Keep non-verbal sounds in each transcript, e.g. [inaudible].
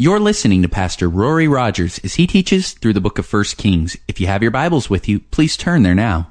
You're listening to Pastor Rory Rodgers as he teaches through the book of 1 Kings. If you have your Bibles with you, please turn there now.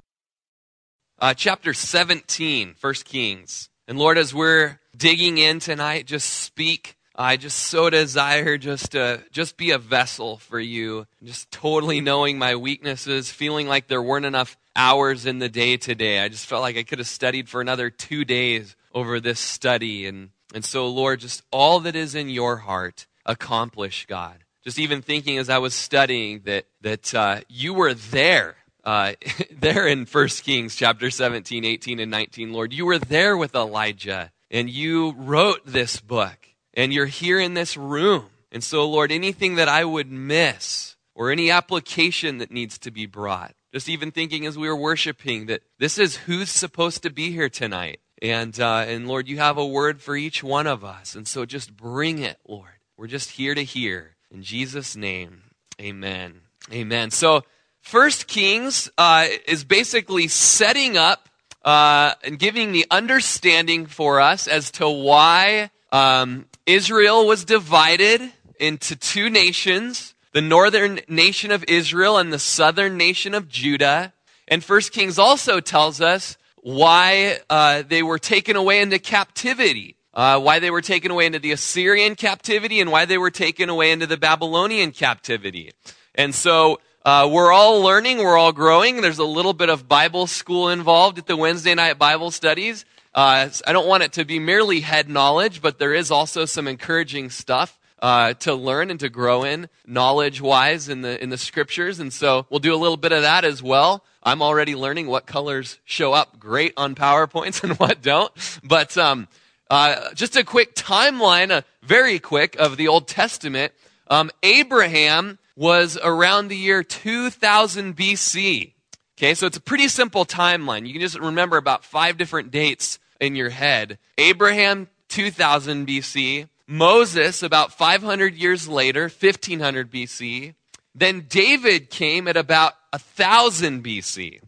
Uh, chapter 17, 1 Kings. And Lord, as we're digging in tonight, just speak. I just so desire just to just be a vessel for you, just totally knowing my weaknesses, feeling like there weren't enough hours in the day today. I just felt like I could have studied for another two days over this study. And, and so, Lord, just all that is in your heart, accomplish, God. Just even thinking as I was studying that, that uh, you were there, uh, [laughs] there in 1 Kings chapter 17, 18, and 19, Lord. You were there with Elijah, and you wrote this book, and you're here in this room. And so, Lord, anything that I would miss or any application that needs to be brought, just even thinking as we were worshiping that this is who's supposed to be here tonight. And, uh, and Lord, you have a word for each one of us. And so just bring it, Lord. We're just here to hear. In Jesus' name, amen. Amen. So, First Kings uh, is basically setting up uh, and giving the understanding for us as to why um, Israel was divided into two nations the northern nation of Israel and the southern nation of Judah. And First Kings also tells us why uh, they were taken away into captivity uh, why they were taken away into the Assyrian captivity and why they were taken away into the Babylonian captivity. And so uh, we're all learning, we're all growing. There's a little bit of Bible school involved at the Wednesday night Bible studies. Uh, I don't want it to be merely head knowledge, but there is also some encouraging stuff. Uh, to learn and to grow in knowledge wise in the in the scriptures and so we'll do a little bit of that as well i'm already learning what colors show up great on powerpoints [laughs] and what don't but um, uh, just a quick timeline, uh, very quick, of the Old Testament. Um, Abraham was around the year 2000 BC. Okay, so it's a pretty simple timeline. You can just remember about five different dates in your head. Abraham, 2000 BC. Moses, about 500 years later, 1500 BC. Then David came at about 1000 BC.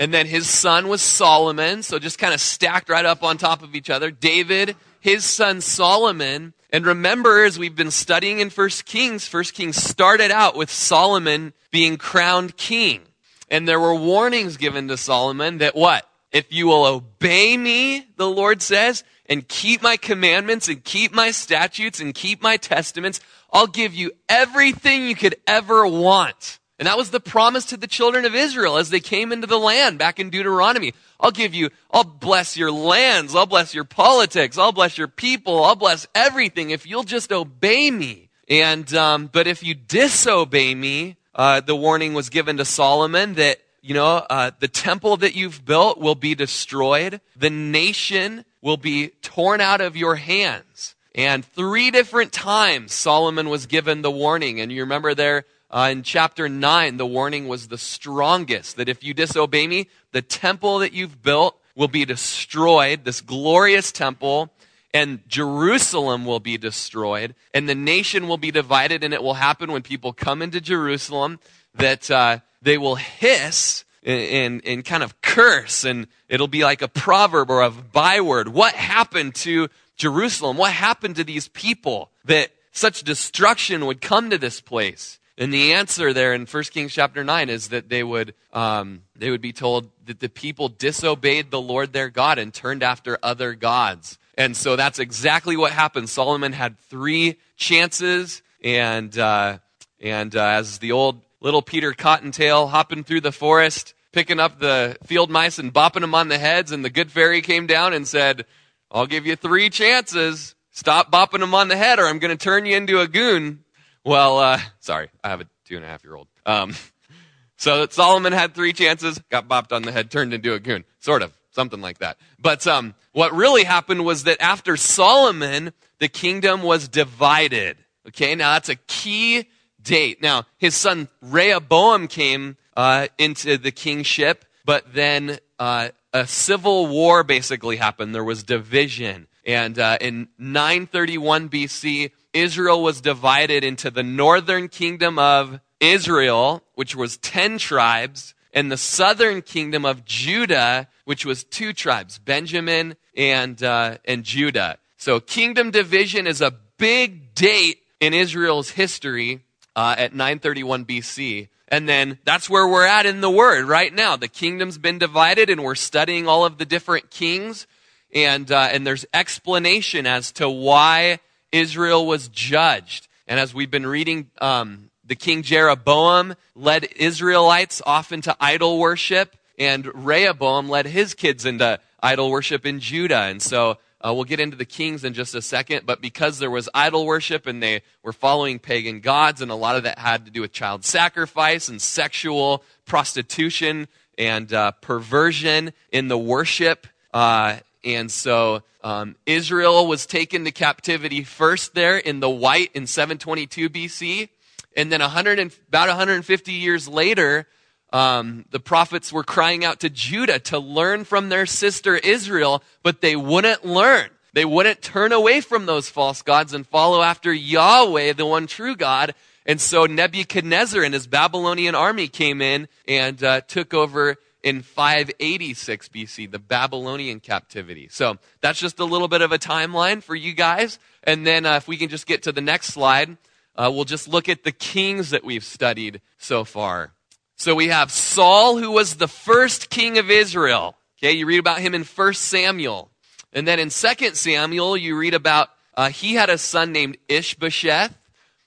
And then his son was Solomon, so just kind of stacked right up on top of each other. David, his son Solomon. And remember, as we've been studying in First Kings, First Kings started out with Solomon being crowned king. And there were warnings given to Solomon that what? If you will obey me, the Lord says, and keep my commandments and keep my statutes and keep my testaments, I'll give you everything you could ever want. And that was the promise to the children of Israel as they came into the land back in Deuteronomy. I'll give you, I'll bless your lands, I'll bless your politics, I'll bless your people, I'll bless everything if you'll just obey me. And, um, but if you disobey me, uh, the warning was given to Solomon that, you know, uh, the temple that you've built will be destroyed. The nation will be torn out of your hands. And three different times Solomon was given the warning. And you remember there, uh, in chapter 9, the warning was the strongest that if you disobey me, the temple that you've built will be destroyed, this glorious temple, and Jerusalem will be destroyed, and the nation will be divided, and it will happen when people come into Jerusalem that uh, they will hiss and, and, and kind of curse, and it'll be like a proverb or a byword. What happened to Jerusalem? What happened to these people that such destruction would come to this place? And the answer there in 1 Kings chapter 9 is that they would, um, they would be told that the people disobeyed the Lord their God and turned after other gods. And so that's exactly what happened. Solomon had three chances, and, uh, and uh, as the old little Peter Cottontail hopping through the forest, picking up the field mice and bopping them on the heads, and the good fairy came down and said, I'll give you three chances. Stop bopping them on the head, or I'm going to turn you into a goon. Well, uh, sorry, I have a two and a half year old. Um, [laughs] so Solomon had three chances, got bopped on the head, turned into a goon. Sort of, something like that. But um, what really happened was that after Solomon, the kingdom was divided. Okay, now that's a key date. Now, his son Rehoboam came uh, into the kingship, but then uh, a civil war basically happened. There was division. And uh, in 931 BC, Israel was divided into the northern kingdom of Israel, which was 10 tribes, and the southern kingdom of Judah, which was two tribes, Benjamin and, uh, and Judah. So kingdom division is a big date in Israel's history uh, at 931 BC. And then that's where we're at in the Word right now. The kingdom's been divided, and we're studying all of the different kings. And, uh, and there's explanation as to why Israel was judged. And as we've been reading, um, the king Jeroboam led Israelites off into idol worship, and Rehoboam led his kids into idol worship in Judah. And so uh, we'll get into the kings in just a second, but because there was idol worship and they were following pagan gods, and a lot of that had to do with child sacrifice and sexual prostitution and uh, perversion in the worship. Uh, and so um, Israel was taken to captivity first there in the white in 722 BC. And then 100 and, about 150 years later, um, the prophets were crying out to Judah to learn from their sister Israel, but they wouldn't learn. They wouldn't turn away from those false gods and follow after Yahweh, the one true God. And so Nebuchadnezzar and his Babylonian army came in and uh, took over in 586 BC, the Babylonian captivity. So that's just a little bit of a timeline for you guys. And then uh, if we can just get to the next slide, uh, we'll just look at the kings that we've studied so far. So we have Saul, who was the first king of Israel. Okay, you read about him in 1 Samuel. And then in 2 Samuel, you read about uh, he had a son named Ishbosheth,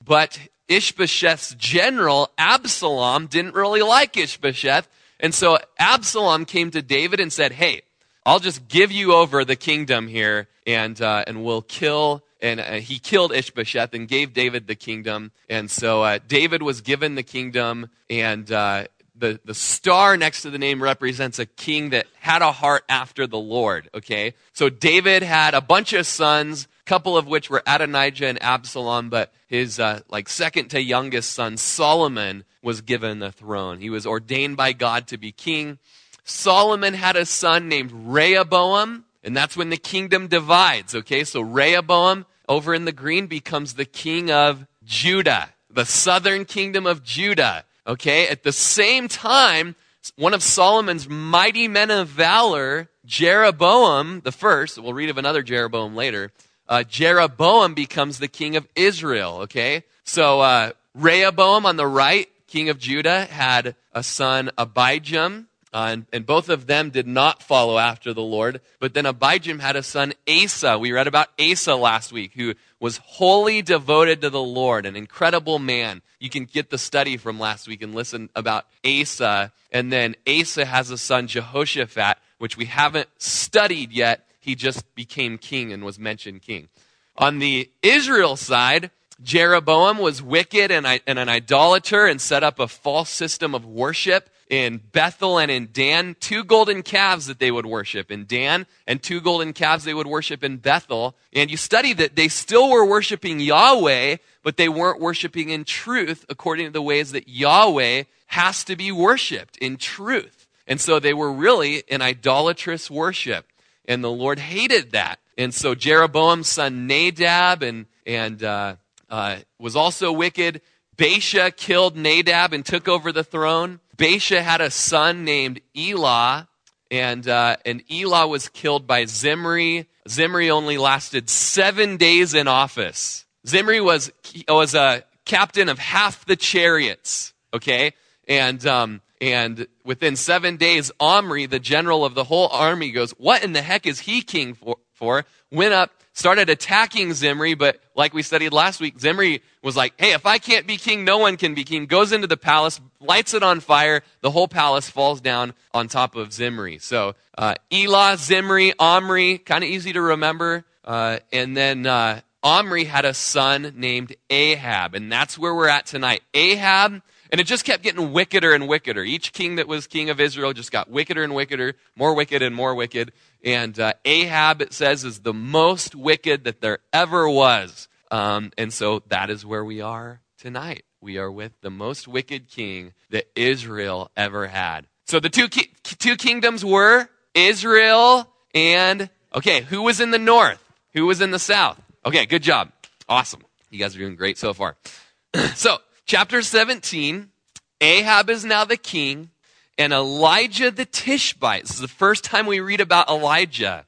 but Ishbosheth's general, Absalom, didn't really like Ishbosheth. And so Absalom came to David and said, Hey, I'll just give you over the kingdom here, and, uh, and we'll kill and uh, he killed Ishbosheth and gave David the kingdom. And so uh, David was given the kingdom, and uh, the, the star next to the name represents a king that had a heart after the Lord, okay? So David had a bunch of sons, couple of which were Adonijah and Absalom, but his uh, like second to youngest son, Solomon, was given the throne. He was ordained by God to be king. Solomon had a son named Rehoboam, and that's when the kingdom divides, okay? So Rehoboam over in the green becomes the king of Judah, the southern kingdom of Judah. Okay, at the same time, one of Solomon's mighty men of valor, Jeroboam the first, we'll read of another Jeroboam later, uh, Jeroboam becomes the king of Israel. Okay, so uh, Rehoboam on the right, king of Judah, had a son Abijam, uh, and, and, both of them did not follow after the Lord. But then Abijam had a son, Asa. We read about Asa last week, who was wholly devoted to the Lord, an incredible man. You can get the study from last week and listen about Asa. And then Asa has a son, Jehoshaphat, which we haven't studied yet. He just became king and was mentioned king. On the Israel side, Jeroboam was wicked and, and an idolater and set up a false system of worship in Bethel and in Dan, two golden calves that they would worship in Dan, and two golden calves they would worship in Bethel. And you study that they still were worshiping Yahweh, but they weren't worshiping in truth according to the ways that Yahweh has to be worshiped in truth. And so they were really an idolatrous worship. And the Lord hated that. And so Jeroboam's son Nadab and, and uh, uh, was also wicked. Baasha killed Nadab and took over the throne. Baasha had a son named Elah, and, uh, and Elah was killed by Zimri. Zimri only lasted seven days in office. Zimri was, was a captain of half the chariots, okay? And, um, and within seven days, Omri, the general of the whole army, goes, What in the heck is he king for? for? Went up, started attacking Zimri, but like we studied last week, Zimri was like, hey, if I can't be king, no one can be king. Goes into the palace, lights it on fire. The whole palace falls down on top of Zimri. So, uh, Elah, Zimri, Omri, kind of easy to remember. Uh, and then, uh, Omri had a son named Ahab, and that's where we're at tonight. Ahab, and it just kept getting wickeder and wickeder. Each king that was king of Israel just got wickeder and wickeder, more wicked and more wicked. And uh, Ahab, it says, is the most wicked that there ever was. Um, and so that is where we are tonight. We are with the most wicked king that Israel ever had. So the two, ki- two kingdoms were Israel and, okay, who was in the north? Who was in the south? Okay, good job. Awesome. You guys are doing great so far. [clears throat] so, chapter 17, Ahab is now the king and Elijah the Tishbite. This is the first time we read about Elijah.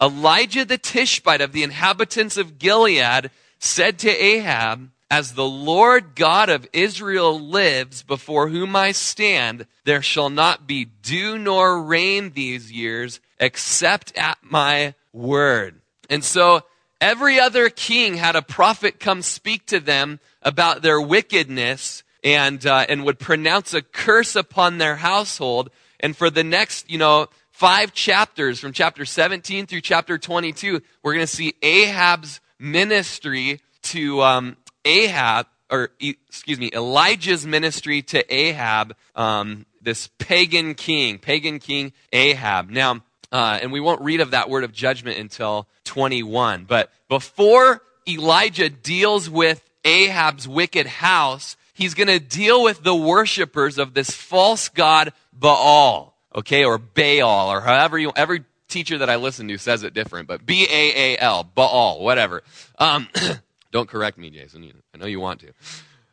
Elijah the Tishbite of the inhabitants of Gilead said to Ahab, As the Lord God of Israel lives, before whom I stand, there shall not be dew nor rain these years, except at my word. And so every other king had a prophet come speak to them about their wickedness and, uh, and would pronounce a curse upon their household. And for the next, you know, five chapters from chapter 17 through chapter 22, we're going to see Ahab's ministry to um, Ahab, or excuse me, Elijah's ministry to Ahab, um, this pagan king, pagan king Ahab. Now, uh, and we won't read of that word of judgment until 21. But before Elijah deals with Ahab's wicked house, he's going to deal with the worshipers of this false god Baal, okay, or Baal, or however you, every teacher that I listen to says it different, but B A A L, Baal, whatever. Um, [clears throat] don't correct me, Jason. I know you want to.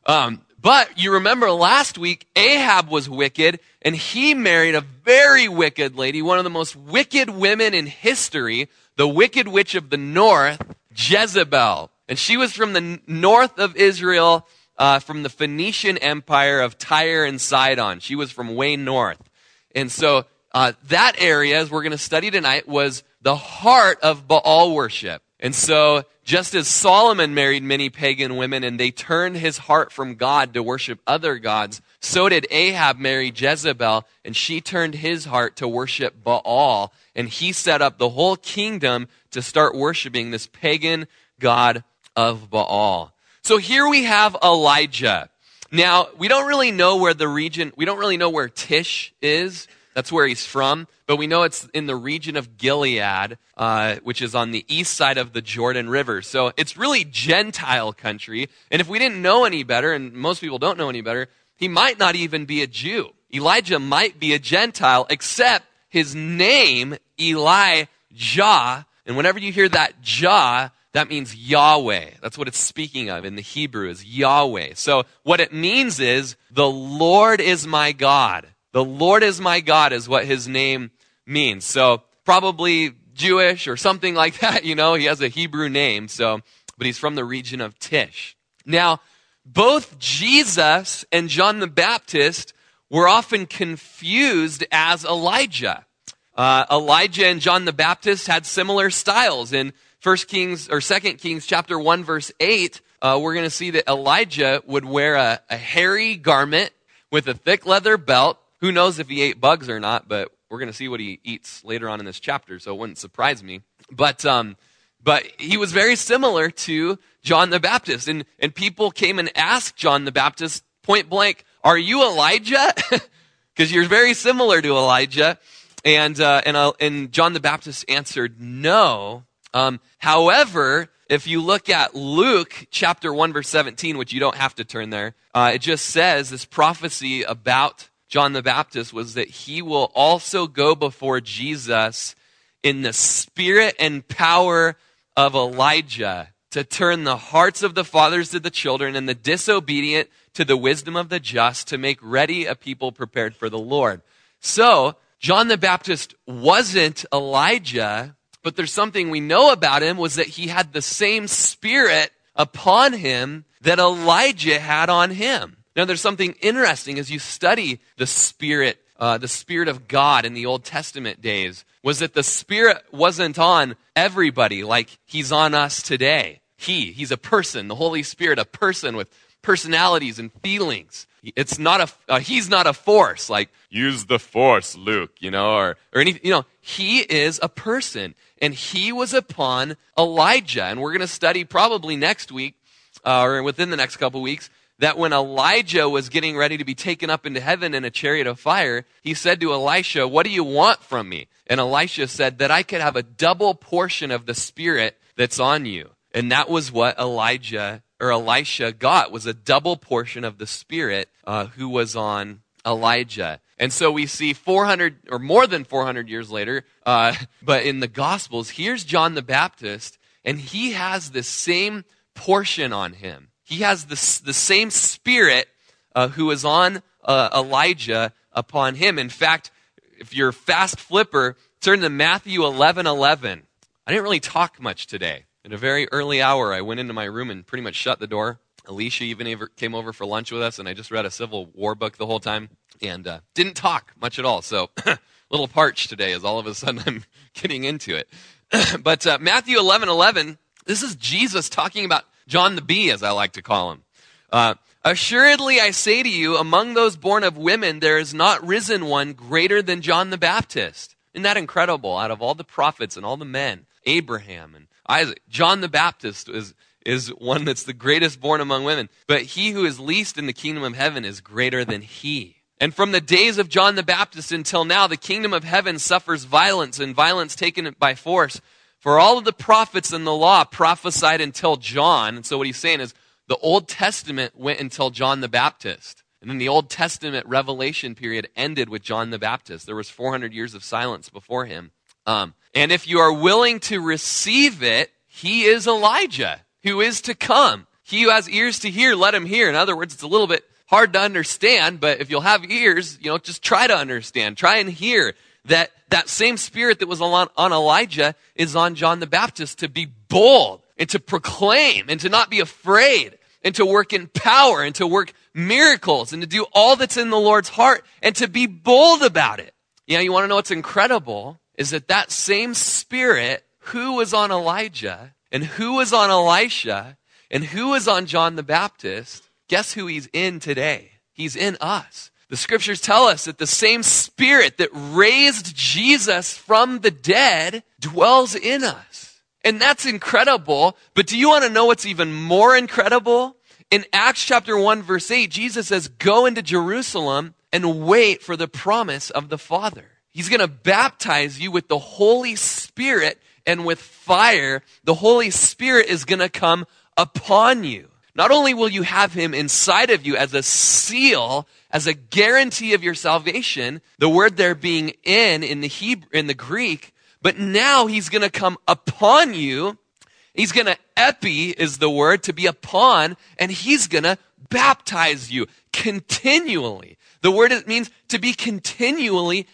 Um, but you remember last week, Ahab was wicked, and he married a very wicked lady, one of the most wicked women in history, the wicked witch of the north, Jezebel. And she was from the north of Israel, uh, from the Phoenician empire of Tyre and Sidon. She was from way north. And so uh, that area, as we're going to study tonight, was the heart of Baal worship. And so, just as Solomon married many pagan women and they turned his heart from God to worship other gods, so did Ahab marry Jezebel and she turned his heart to worship Baal. And he set up the whole kingdom to start worshiping this pagan god of Baal. So here we have Elijah. Now, we don't really know where the region, we don't really know where Tish is. That's where he's from. But we know it's in the region of Gilead, uh, which is on the east side of the Jordan River. So it's really Gentile country. And if we didn't know any better, and most people don't know any better, he might not even be a Jew. Elijah might be a Gentile, except his name, Elijah. And whenever you hear that Jah, that means Yahweh. That's what it's speaking of in the Hebrew is Yahweh. So what it means is the Lord is my God. The Lord is my God is what his name means. So probably Jewish or something [laughs] like that. You know, he has a Hebrew name. So, but he's from the region of Tish. Now, both Jesus and John the Baptist were often confused as Elijah. Uh, Elijah and John the Baptist had similar styles. In First Kings or Second Kings chapter one verse eight, uh, we're going to see that Elijah would wear a, a hairy garment with a thick leather belt who knows if he ate bugs or not, but we're going to see what he eats later on in this chapter, so it wouldn't surprise me. But, um, but he was very similar to John the Baptist. And, and people came and asked John the Baptist point blank, Are you Elijah? [laughs] Because you're very similar to Elijah. And, uh, and, uh, and John the Baptist answered, No. Um, however, if you look at Luke chapter 1, verse 17, which you don't have to turn there, uh, it just says this prophecy about John the Baptist was that he will also go before Jesus in the spirit and power of Elijah to turn the hearts of the fathers to the children and the disobedient to the wisdom of the just to make ready a people prepared for the Lord. So, John the Baptist wasn't Elijah, but there's something we know about him was that he had the same spirit upon him that Elijah had on him. Now, there's something interesting as you study the Spirit, uh, the Spirit of God in the Old Testament days, was that the Spirit wasn't on everybody like He's on us today. He, He's a person, the Holy Spirit, a person with personalities and feelings. It's not a, uh, He's not a force, like, use the force, Luke, you know, or, or anything, you know, He is a person. And He was upon Elijah. And we're going to study probably next week, uh, or within the next couple weeks, that when Elijah was getting ready to be taken up into heaven in a chariot of fire, he said to Elisha, What do you want from me? And Elisha said, That I could have a double portion of the Spirit that's on you. And that was what Elijah or Elisha got was a double portion of the Spirit uh, who was on Elijah. And so we see 400 or more than 400 years later, uh, [laughs] but in the Gospels, here's John the Baptist, and he has the same portion on him he has the, the same spirit uh, who is on uh, Elijah upon him. In fact, if you're a fast flipper, turn to Matthew 11 11. I didn't really talk much today. In a very early hour, I went into my room and pretty much shut the door. Alicia even came over for lunch with us, and I just read a Civil War book the whole time and uh, didn't talk much at all. So, a [clears throat] little parched today as all of a sudden [laughs] I'm getting into it. [clears throat] but uh, Matthew 11 11, this is Jesus talking about John the Bee, as I like to call him. Uh, Assuredly, I say to you, among those born of women, there is not risen one greater than John the Baptist. Isn't that incredible? Out of all the prophets and all the men, Abraham and Isaac, John the Baptist is, is one that's the greatest born among women. But he who is least in the kingdom of heaven is greater than he. And from the days of John the Baptist until now, the kingdom of heaven suffers violence, and violence taken by force. For all of the prophets and the law prophesied until John. And so what he's saying is, the Old Testament went until John the Baptist. And then the Old Testament revelation period ended with John the Baptist. There was 400 years of silence before him. Um, and if you are willing to receive it, he is Elijah, who is to come. He who has ears to hear, let him hear. In other words, it's a little bit hard to understand, but if you'll have ears, you know, just try to understand. Try and hear that that same spirit that was on, on Elijah is on John the Baptist to be bold and to proclaim and to not be afraid and to work in power and to work miracles and to do all that's in the Lord's heart and to be bold about it. Yeah, you want to know what's incredible is that that same spirit who was on Elijah and who was on Elisha and who was on John the Baptist, guess who he's in today? He's in us. The scriptures tell us that the same spirit that raised Jesus from the dead dwells in us. And that's incredible. But do you want to know what's even more incredible? In Acts chapter 1 verse 8, Jesus says, go into Jerusalem and wait for the promise of the Father. He's going to baptize you with the Holy Spirit and with fire. The Holy Spirit is going to come upon you. Not only will you have him inside of you as a seal, as a guarantee of your salvation, the word there being in in the Hebrew, in the Greek but now he's going to come upon you. He's going to, epi is the word, to be upon, and he's going to baptize you continually. The word it means to be continually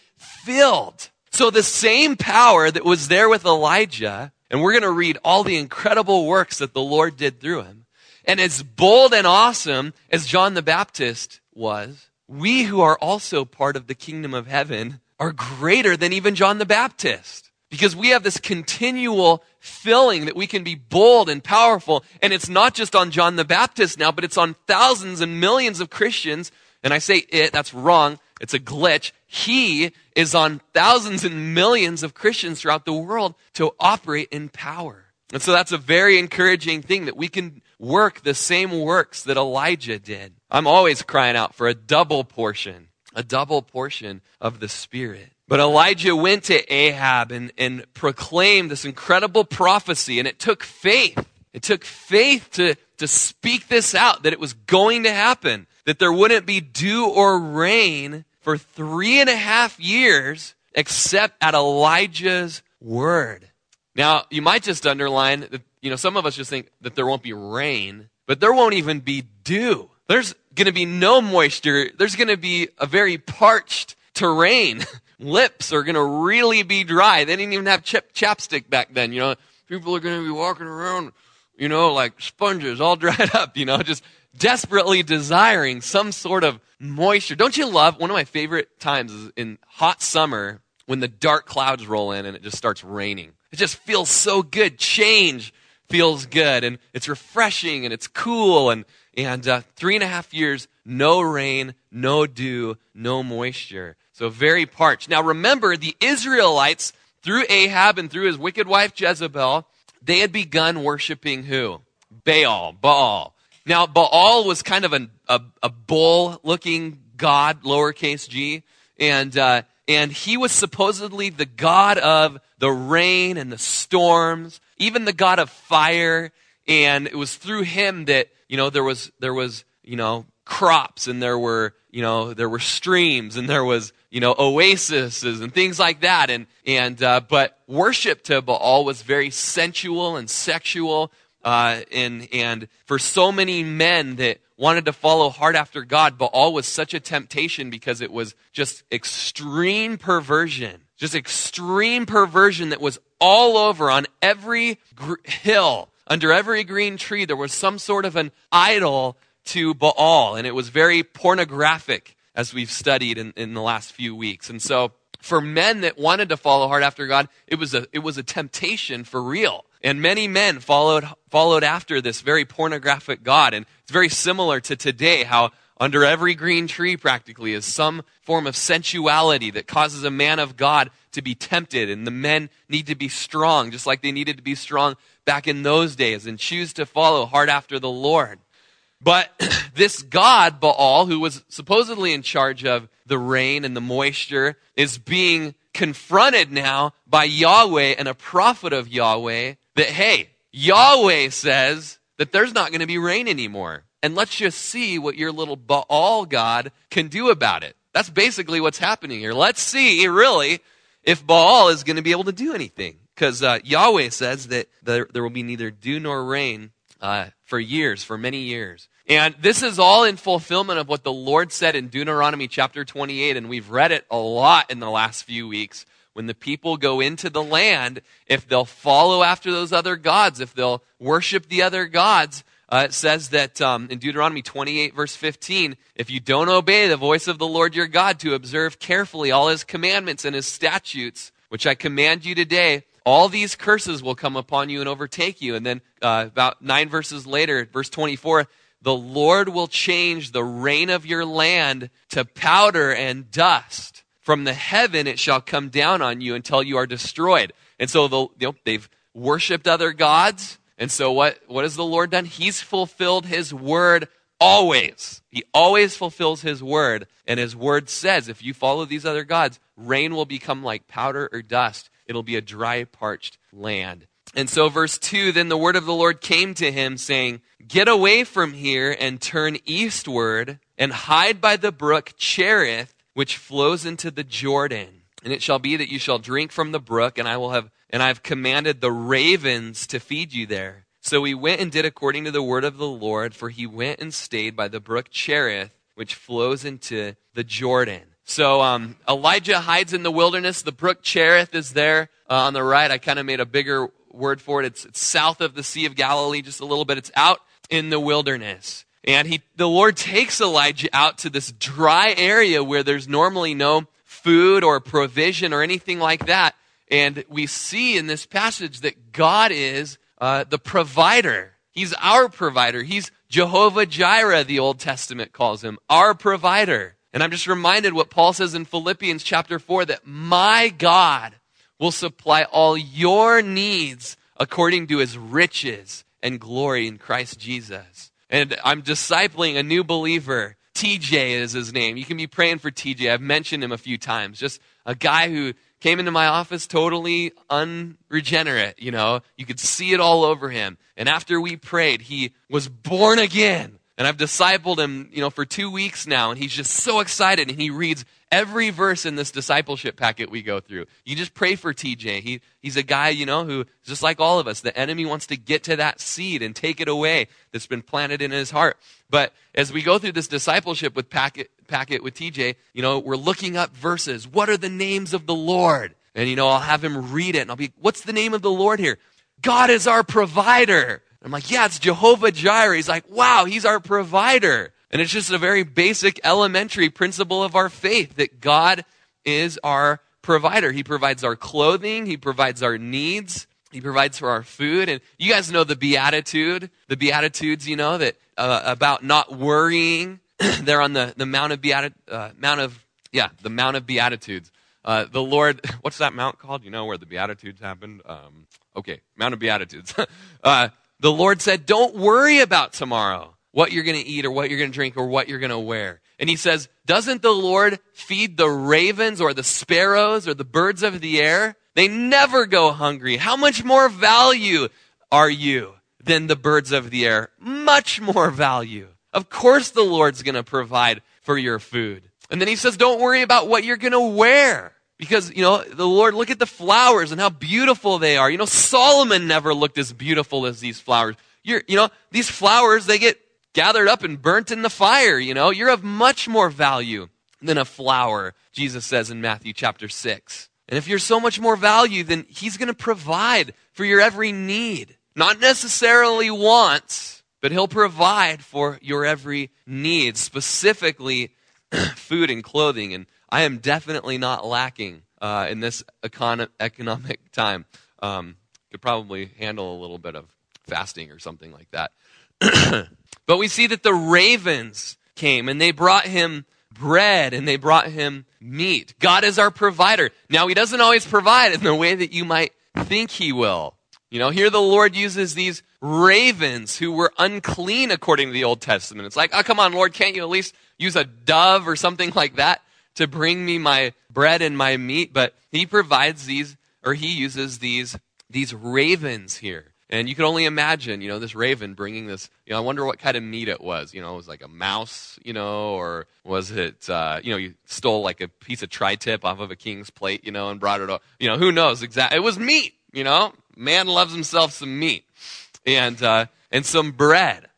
filled. So the same power that was there with Elijah, and we're going to read all the incredible works that the Lord did through him, and as bold and awesome as John the Baptist was, we who are also part of the kingdom of heaven are greater than even John the Baptist. Because we have this continual filling that we can be bold and powerful. And it's not just on John the Baptist now, but it's on thousands and millions of Christians. And I say it, that's wrong. It's a glitch. He is on thousands and millions of Christians throughout the world to operate in power. And so that's a very encouraging thing that we can work the same works that Elijah did. I'm always crying out for a double portion, a double portion of the Spirit. But Elijah went to Ahab and, and proclaimed this incredible prophecy, and it took faith. It took faith to, to speak this out that it was going to happen, that there wouldn't be dew or rain for three and a half years except at Elijah's word. Now, you might just underline that, you know, some of us just think that there won't be rain, but there won't even be dew. There's going to be no moisture. There's going to be a very parched terrain. [laughs] lips are going to really be dry. They didn't even have chip, chapstick back then, you know. People are going to be walking around, you know, like sponges all [laughs] dried up, you know, just desperately desiring some sort of moisture. Don't you love one of my favorite times is in hot summer when the dark clouds roll in and it just starts raining. It just feels so good. Change feels good and it's refreshing and it's cool and and uh, three and a half years, no rain, no dew, no moisture. So very parched. Now remember, the Israelites, through Ahab and through his wicked wife Jezebel, they had begun worshiping who? Baal, Baal. Now, Baal was kind of an, a, a bull looking god, lowercase g, and, uh, and he was supposedly the god of the rain and the storms, even the god of fire, and it was through him that, you know, there was, there was, you know, crops and there were, you know, there were streams and there was, you know, oases and things like that. And, and, uh, but worship to Baal was very sensual and sexual. Uh, and, and for so many men that wanted to follow hard after God, Baal was such a temptation because it was just extreme perversion. Just extreme perversion that was all over on every gr- hill under every green tree, there was some sort of an idol to Baal, and it was very pornographic, as we've studied in, in the last few weeks. And so, for men that wanted to follow hard after God, it was a, it was a temptation for real. And many men followed, followed after this very pornographic God. And it's very similar to today, how under every green tree practically is some form of sensuality that causes a man of God to be tempted. And the men need to be strong, just like they needed to be strong back in those days, and choose to follow hard after the Lord. But [clears throat] this God, Baal, who was supposedly in charge of the rain and the moisture, is being confronted now by Yahweh and a prophet of Yahweh that, hey, Yahweh says that there's not going to be rain anymore. And let's just see what your little Baal God can do about it. That's basically what's happening here. Let's see, really, if Baal is going to be able to do anything. Because uh, Yahweh says that there, there, will be neither dew nor rain uh, for years, for many years. And this is all in fulfillment of what the Lord said in Deuteronomy chapter 28, and we've read it a lot in the last few weeks. When the people go into the land, if they'll follow after those other gods, if they'll worship the other gods, uh, it says that um, in Deuteronomy 28, verse 15, if you don't obey the voice of the Lord your God to observe carefully all his commandments and his statutes, which I command you today, all these curses will come upon you and overtake you. And then uh, about nine verses later, verse 24, the Lord will change the rain of your land to powder and dust. From the heaven it shall come down on you until you are destroyed. And so the, you know, they've worshiped other gods. And so what, what has the Lord done? He's fulfilled his word always. He always fulfills his word. And his word says, if you follow these other gods, rain will become like powder or dust. It'll be a dry, parched land. And so, verse 2 Then the word of the Lord came to him, saying, Get away from here and turn eastward and hide by the brook Cherith, which flows into the Jordan. And it shall be that you shall drink from the brook, and I will have and I have commanded the ravens to feed you there. So he went and did according to the word of the Lord, for he went and stayed by the brook Cherith, which flows into the Jordan. So um, Elijah hides in the wilderness. The brook Cherith is there uh, on the right. I kind of made a bigger word for it. It's, it's south of the Sea of Galilee, just a little bit. It's out in the wilderness. And he, the Lord takes Elijah out to this dry area where there's normally no food or provision or anything like that. And we see in this passage that God is uh, the provider. He's our provider. He's Jehovah Jireh, the Old Testament calls him, our provider. And I'm just reminded what Paul says in Philippians chapter 4 that my God will supply all your needs according to his riches and glory in Christ Jesus. And I'm discipling a new believer. TJ is his name. You can be praying for TJ. I've mentioned him a few times. Just a guy who came into my office totally unregenerate, you know. You could see it all over him. And after we prayed, he was born again. And I've discipled him, you know, for two weeks now, and he's just so excited. And he reads every verse in this discipleship packet we go through. You just pray for TJ. He, he's a guy, you know, who, just like all of us, the enemy wants to get to that seed and take it away that's been planted in his heart. But as we go through this discipleship with packet, packet with TJ, you know, we're looking up verses. What are the names of the Lord? And, you know, I'll have him read it, and I'll be, what's the name of the Lord here? God is our provider. I'm like, yeah, it's Jehovah Jireh. He's like, wow, he's our provider. And it's just a very basic elementary principle of our faith that God is our provider. He provides our clothing, He provides our needs, He provides for our food. And you guys know the Beatitude, the Beatitudes, you know, that uh, about not worrying. [clears throat] They're on the, the Mount of Beatitudes, uh, Mount of, yeah, the Mount of Beatitudes. Uh, the Lord, [laughs] what's that mount called? You know where the Beatitudes happened? Um, okay, Mount of Beatitudes. [laughs] uh, the Lord said, Don't worry about tomorrow, what you're going to eat or what you're going to drink or what you're going to wear. And he says, Doesn't the Lord feed the ravens or the sparrows or the birds of the air? They never go hungry. How much more value are you than the birds of the air? Much more value. Of course, the Lord's going to provide for your food. And then he says, Don't worry about what you're going to wear. Because, you know, the Lord, look at the flowers and how beautiful they are. You know, Solomon never looked as beautiful as these flowers. You're, you know, these flowers, they get gathered up and burnt in the fire, you know. You're of much more value than a flower, Jesus says in Matthew chapter 6. And if you're so much more value, then He's going to provide for your every need. not necessarily wants, but He'll provide for your every need, specifically [clears throat] food and clothing. And I am definitely not lacking uh, in this econ- economic time. Um, could probably handle a little bit of fasting or something like that. [clears throat] but we see that the ravens came and they brought him bread and they brought him meat. God is our provider. Now, he doesn't always provide in the way that you might think he will. You know, here the Lord uses these ravens who were unclean according to the Old Testament. It's like, oh, come on, Lord, can't you at least use a dove or something like that to bring me my bread and my meat? But he provides these, or he uses these, these ravens here. And you can only imagine, you know, this raven bringing this, you know, I wonder what kind of meat it was. You know, it was like a mouse, you know, or was it, uh, you know, you stole like a piece of tri tip off of a king's plate, you know, and brought it up. You know, who knows exactly. It was meat, you know. Man loves himself some meat and, uh, and some bread.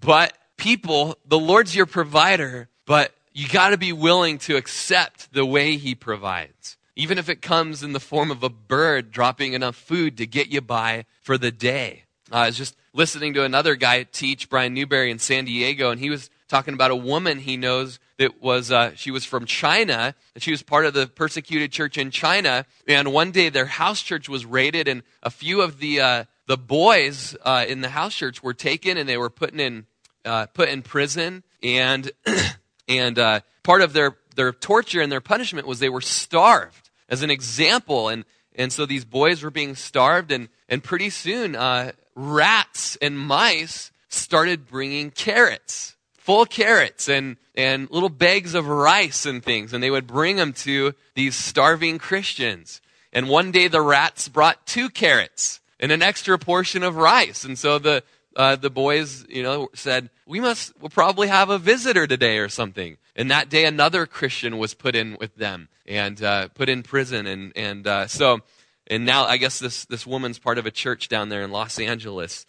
But people, the Lord's your provider, but you got to be willing to accept the way he provides even if it comes in the form of a bird dropping enough food to get you by for the day. Uh, I was just listening to another guy teach, Brian Newberry in San Diego, and he was talking about a woman he knows that was uh, she was from China and she was part of the persecuted church in China. And one day their house church was raided, and a few of the uh, the boys uh, in the house church were taken and they were put in uh, put in prison. And [clears throat] and uh, part of their their torture and their punishment was they were starved as an example. And, and so these boys were being starved, and, and pretty soon, uh, rats and mice started bringing carrots, full carrots, and, and little bags of rice and things, and they would bring them to these starving Christians. And one day the rats brought two carrots and an extra portion of rice. And so the, uh, the boys, you know, said, we must we'll probably have a visitor today or something. And that day, another Christian was put in with them and uh, put in prison. And, and uh, so, and now I guess this, this woman's part of a church down there in Los Angeles.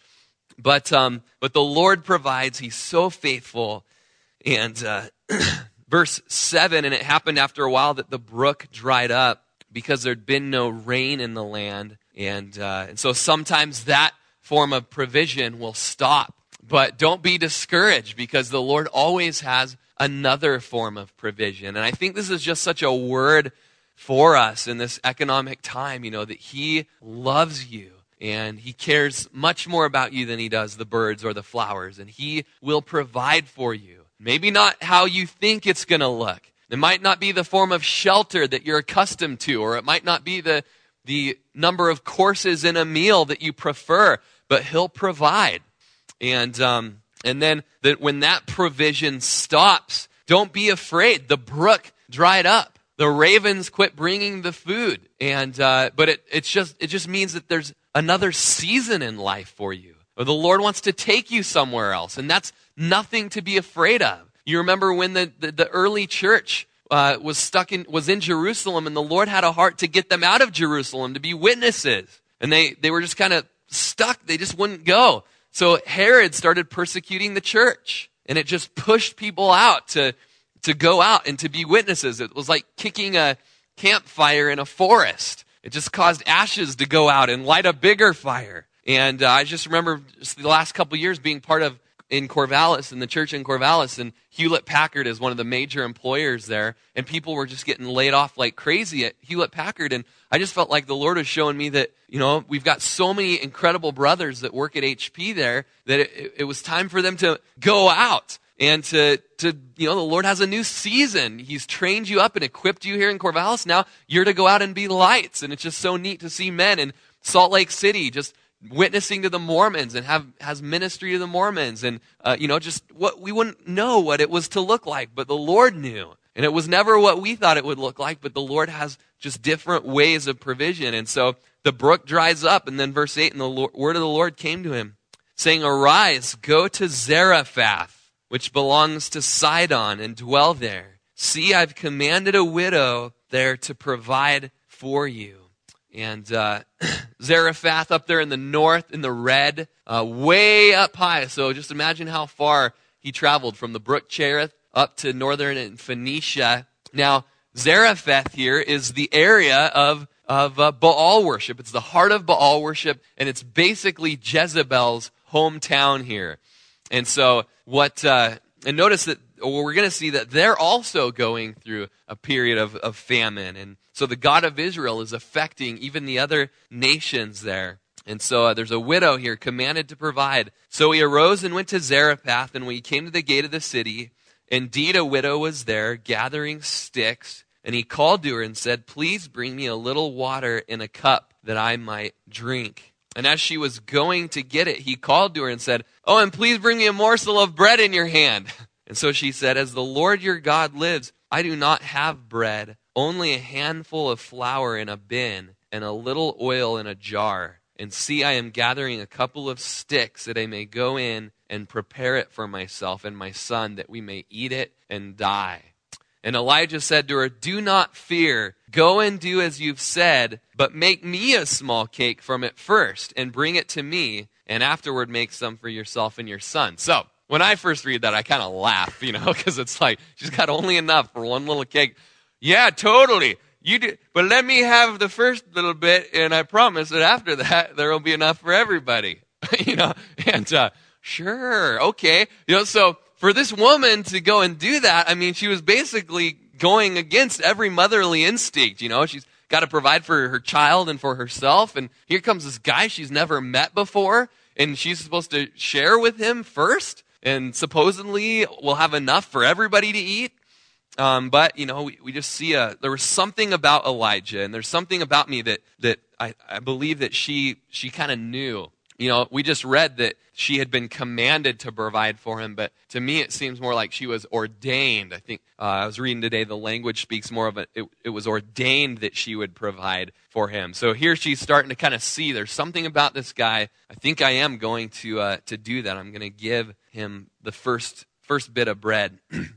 But, um, but the Lord provides. He's so faithful. And uh, [clears throat] verse 7 and it happened after a while that the brook dried up because there'd been no rain in the land. And, uh, and so sometimes that form of provision will stop. But don't be discouraged because the Lord always has another form of provision. And I think this is just such a word for us in this economic time, you know, that He loves you and He cares much more about you than He does the birds or the flowers. And He will provide for you. Maybe not how you think it's going to look. It might not be the form of shelter that you're accustomed to, or it might not be the, the number of courses in a meal that you prefer, but He'll provide. And, um, and then that when that provision stops, don't be afraid. The brook dried up. The ravens quit bringing the food. And, uh, but it, it's just, it just means that there's another season in life for you. Or the Lord wants to take you somewhere else. And that's nothing to be afraid of. You remember when the, the, the early church uh, was stuck in, was in Jerusalem and the Lord had a heart to get them out of Jerusalem to be witnesses. And they, they were just kind of stuck. They just wouldn't go. So Herod started persecuting the church and it just pushed people out to, to go out and to be witnesses. It was like kicking a campfire in a forest. It just caused ashes to go out and light a bigger fire. And uh, I just remember just the last couple years being part of in Corvallis, in the church in Corvallis, and Hewlett Packard is one of the major employers there, and people were just getting laid off like crazy at Hewlett Packard. And I just felt like the Lord was showing me that, you know, we've got so many incredible brothers that work at HP there that it, it was time for them to go out and to, to, you know, the Lord has a new season. He's trained you up and equipped you here in Corvallis. Now you're to go out and be lights. And it's just so neat to see men in Salt Lake City just witnessing to the Mormons and have has ministry to the Mormons and uh, you know just what we wouldn't know what it was to look like, but the Lord knew, and it was never what we thought it would look like, but the Lord has just different ways of provision, and so the brook dries up, and then verse eight, and the Lord, word of the Lord came to him, saying, "Arise, go to Zarephath, which belongs to Sidon, and dwell there. See, I've commanded a widow there to provide for you." And uh, [clears throat] Zarephath up there in the north, in the red, uh, way up high. So just imagine how far he traveled from the brook Cherith up to northern Phoenicia. Now, Zarephath here is the area of of uh, Baal worship. It's the heart of Baal worship, and it's basically Jezebel's hometown here. And so, what, uh, and notice that well, we're going to see that they're also going through a period of, of famine. And so the God of Israel is affecting even the other nations there. And so uh, there's a widow here commanded to provide. So he arose and went to Zarephath, and when he came to the gate of the city, indeed a widow was there gathering sticks. And he called to her and said, Please bring me a little water in a cup that I might drink. And as she was going to get it, he called to her and said, Oh, and please bring me a morsel of bread in your hand. [laughs] And so she said, As the Lord your God lives, I do not have bread, only a handful of flour in a bin and a little oil in a jar. And see, I am gathering a couple of sticks that I may go in and prepare it for myself and my son, that we may eat it and die. And Elijah said to her, Do not fear. Go and do as you've said, but make me a small cake from it first and bring it to me, and afterward make some for yourself and your son. So, when I first read that, I kind of laugh, you know, [laughs] because it's like, she's got only enough for one little cake. Yeah, totally. You do, but let me have the first little bit, and I promise that after that, there will be enough for everybody. [laughs] you know, and uh, sure, okay. You know, so for this woman to go and do that, I mean, she was basically going against every motherly instinct. You know, she's got to provide for her child and for herself, and here comes this guy she's never met before, and she's supposed to share with him first and supposedly we'll have enough for everybody to eat. Um, but you know, we, we just see a there was something about Elijah, and there's something about me that that I, I believe that she she kind of knew. You know, we just read that she had been commanded to provide for him, but to me it seems more like she was ordained. I think uh, I was reading today the language speaks more of a, it, it was ordained that she would provide for him. So here she's starting to kind of see there's something about this guy. I think I am going to uh, to do that. I'm going to give him the first first bit of bread. [clears throat]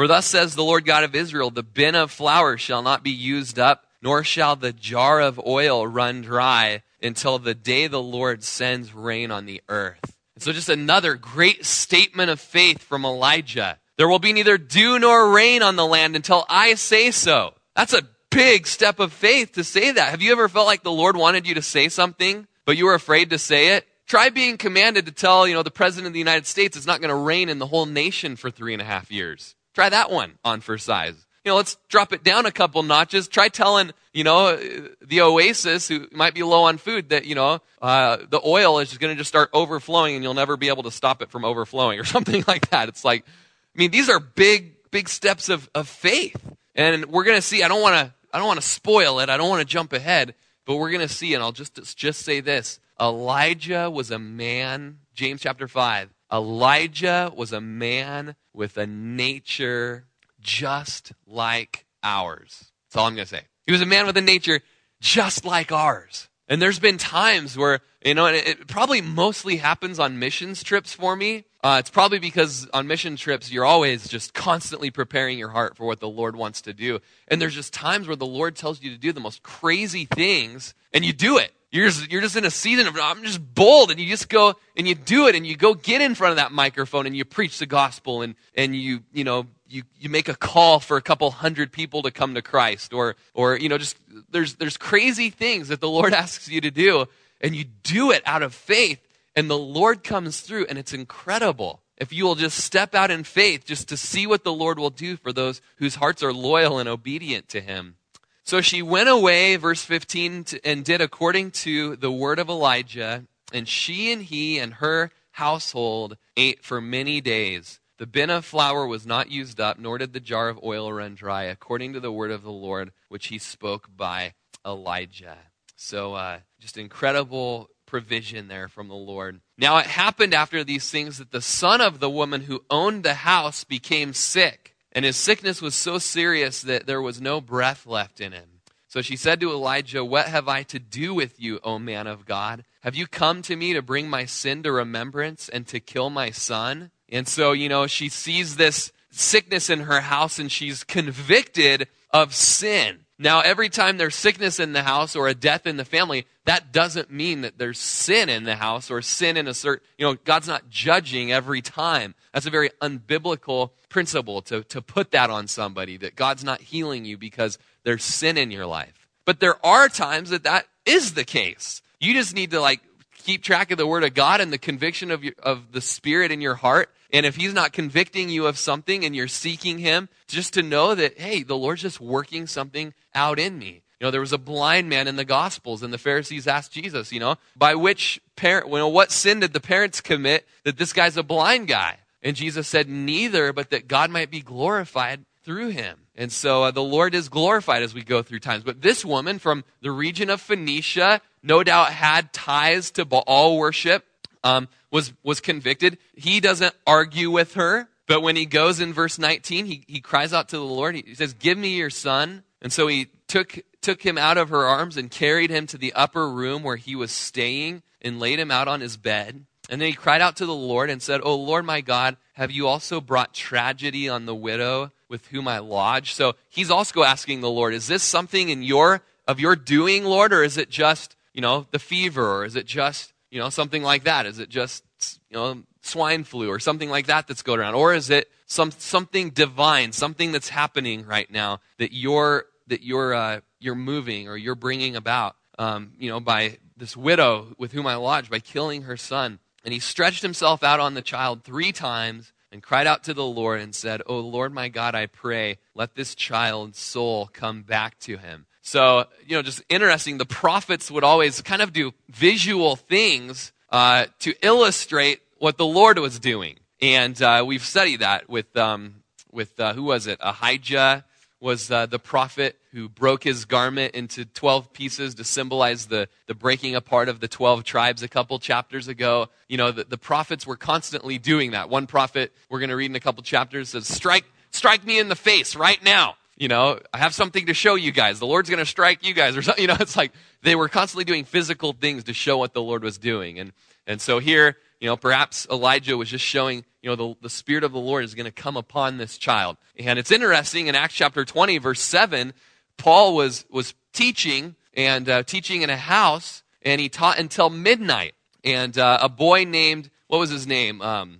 For thus says the Lord God of Israel, the bin of flour shall not be used up, nor shall the jar of oil run dry until the day the Lord sends rain on the earth. So just another great statement of faith from Elijah. There will be neither dew nor rain on the land until I say so. That's a big step of faith to say that. Have you ever felt like the Lord wanted you to say something, but you were afraid to say it? Try being commanded to tell, you know, the President of the United States it's not going to rain in the whole nation for three and a half years. Try that one on for size. You know, let's drop it down a couple notches. Try telling, you know, the Oasis, who might be low on food, that, you know, uh, the oil is just going to just start overflowing and you'll never be able to stop it from overflowing or [laughs] something like that. It's like, I mean, these are big, big steps of, of faith. And we're going to see, I don't want to, I don't want to spoil it. I don't want to jump ahead, but we're going to see, and I'll just, just say this. Elijah was a man, James chapter 5. Elijah was a man with a nature just like ours. That's all I'm going to say. He was a man with a nature just like ours. And there's been times where, you know, it, it probably mostly happens on missions trips for me. Uh, it's probably because on mission trips, you're always just constantly preparing your heart for what the Lord wants to do. And there's just times where the Lord tells you to do the most crazy things, and you do it. You're just, you're just in a season of, I'm just bold, and you just go and you do it, and you go get in front of that microphone, and you preach the gospel, and, and you, you know, you, you make a call for a couple hundred people to come to Christ, or, or, you know, just, there's, there's crazy things that the Lord [laughs] asks you to do, and you do it out of faith, and the Lord comes through, and it's incredible. If you will just step out in faith just to see what the Lord will do for those whose hearts are loyal and obedient to Him. So she went away, verse 15, and did according to the word of Elijah, and she and he and her household ate for many days. The bin of flour was not used up, nor did the jar of oil run dry, according to the word of the Lord, which he spoke by Elijah. So, uh, just incredible provision there from the Lord. Now, it happened after these things that the son of the woman who owned the house became sick and his sickness was so serious that there was no breath left in him. So she said to Elijah, What have I to do with you, O man of God? Have you come to me to bring my sin to remembrance and to kill my son? And so, you know, she sees this sickness in her house and she's convicted of sin. Now, every time there's sickness in the house or a death in the family, that doesn't mean that there's sin in the house or sin in a certain, you know, God's not judging every time. That's a very unbiblical principle to, to put that on somebody, that God's not healing you because there's sin in your life. But there are times that that is the case. You just need to like keep track of the word of God and the conviction of your, of the spirit in your heart. And if he's not convicting you of something and you're seeking him, just to know that hey, the Lord's just working something out in me. You know, there was a blind man in the Gospels, and the Pharisees asked Jesus, you know, by which parent, you know, what sin did the parents commit that this guy's a blind guy? And Jesus said, neither, but that God might be glorified through him. And so uh, the Lord is glorified as we go through times. But this woman from the region of Phoenicia, no doubt had ties to Baal worship, um, was, was convicted. He doesn't argue with her, but when he goes in verse 19, he, he cries out to the Lord. He says, Give me your son. And so he took, took him out of her arms and carried him to the upper room where he was staying and laid him out on his bed. And then he cried out to the Lord and said, Oh Lord my God, have you also brought tragedy on the widow with whom I lodge? So he's also asking the Lord, Is this something in your of your doing, Lord, or is it just, you know, the fever, or is it just, you know, something like that? Is it just you know, swine flu or something like that that's going around? Or is it some something divine, something that's happening right now that you're that you're uh, you're moving or you're bringing about? Um, you know, by this widow with whom I lodge, by killing her son. And he stretched himself out on the child three times and cried out to the Lord and said, Oh Lord my God, I pray, let this child's soul come back to him. So, you know, just interesting. The prophets would always kind of do visual things uh, to illustrate what the Lord was doing. And uh, we've studied that with, um, with uh, who was it? Ahijah was uh, the prophet who broke his garment into 12 pieces to symbolize the, the breaking apart of the 12 tribes a couple chapters ago. You know, the, the prophets were constantly doing that. One prophet, we're going to read in a couple chapters, says, strike, strike me in the face right now. You know, I have something to show you guys. The Lord's going to strike you guys or something. You know, [laughs] it's like they were constantly doing physical things to show what the Lord was doing. And, and so here, you know, perhaps Elijah was just showing, you know, the, the Spirit of the Lord is going to come upon this child. And it's interesting in Acts chapter 20, verse 7, Paul was, was teaching and uh, teaching in a house, and he taught until midnight. And uh, a boy named, what was his name? Um,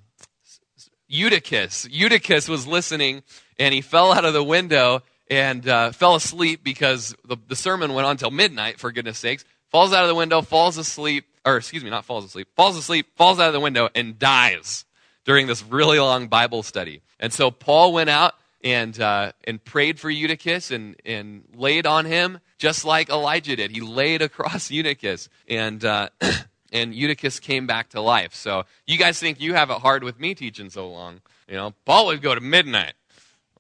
Eutychus. Eutychus was listening, and he fell out of the window and uh, fell asleep because the, the sermon went on till midnight, for goodness sakes. Falls out of the window, falls asleep, or excuse me, not falls asleep, falls asleep, falls out of the window, and dies during this really long Bible study. And so Paul went out and, uh, and prayed for Eutychus and, and laid on him just like Elijah did. He laid [laughs] across Eutychus, and, uh, [clears throat] and Eutychus came back to life. So you guys think you have it hard with me teaching so long. You know, Paul would go to midnight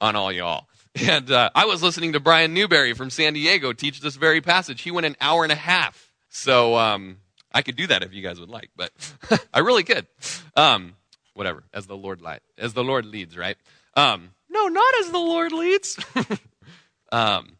on all y'all. And uh, I was listening to Brian Newberry from San Diego teach this very passage. He went an hour and a half. So um, I could do that if you guys would like, but [laughs] I really could. Um, whatever, as the Lord light, as the Lord leads, right? Um, no, not as the Lord leads. [laughs] um,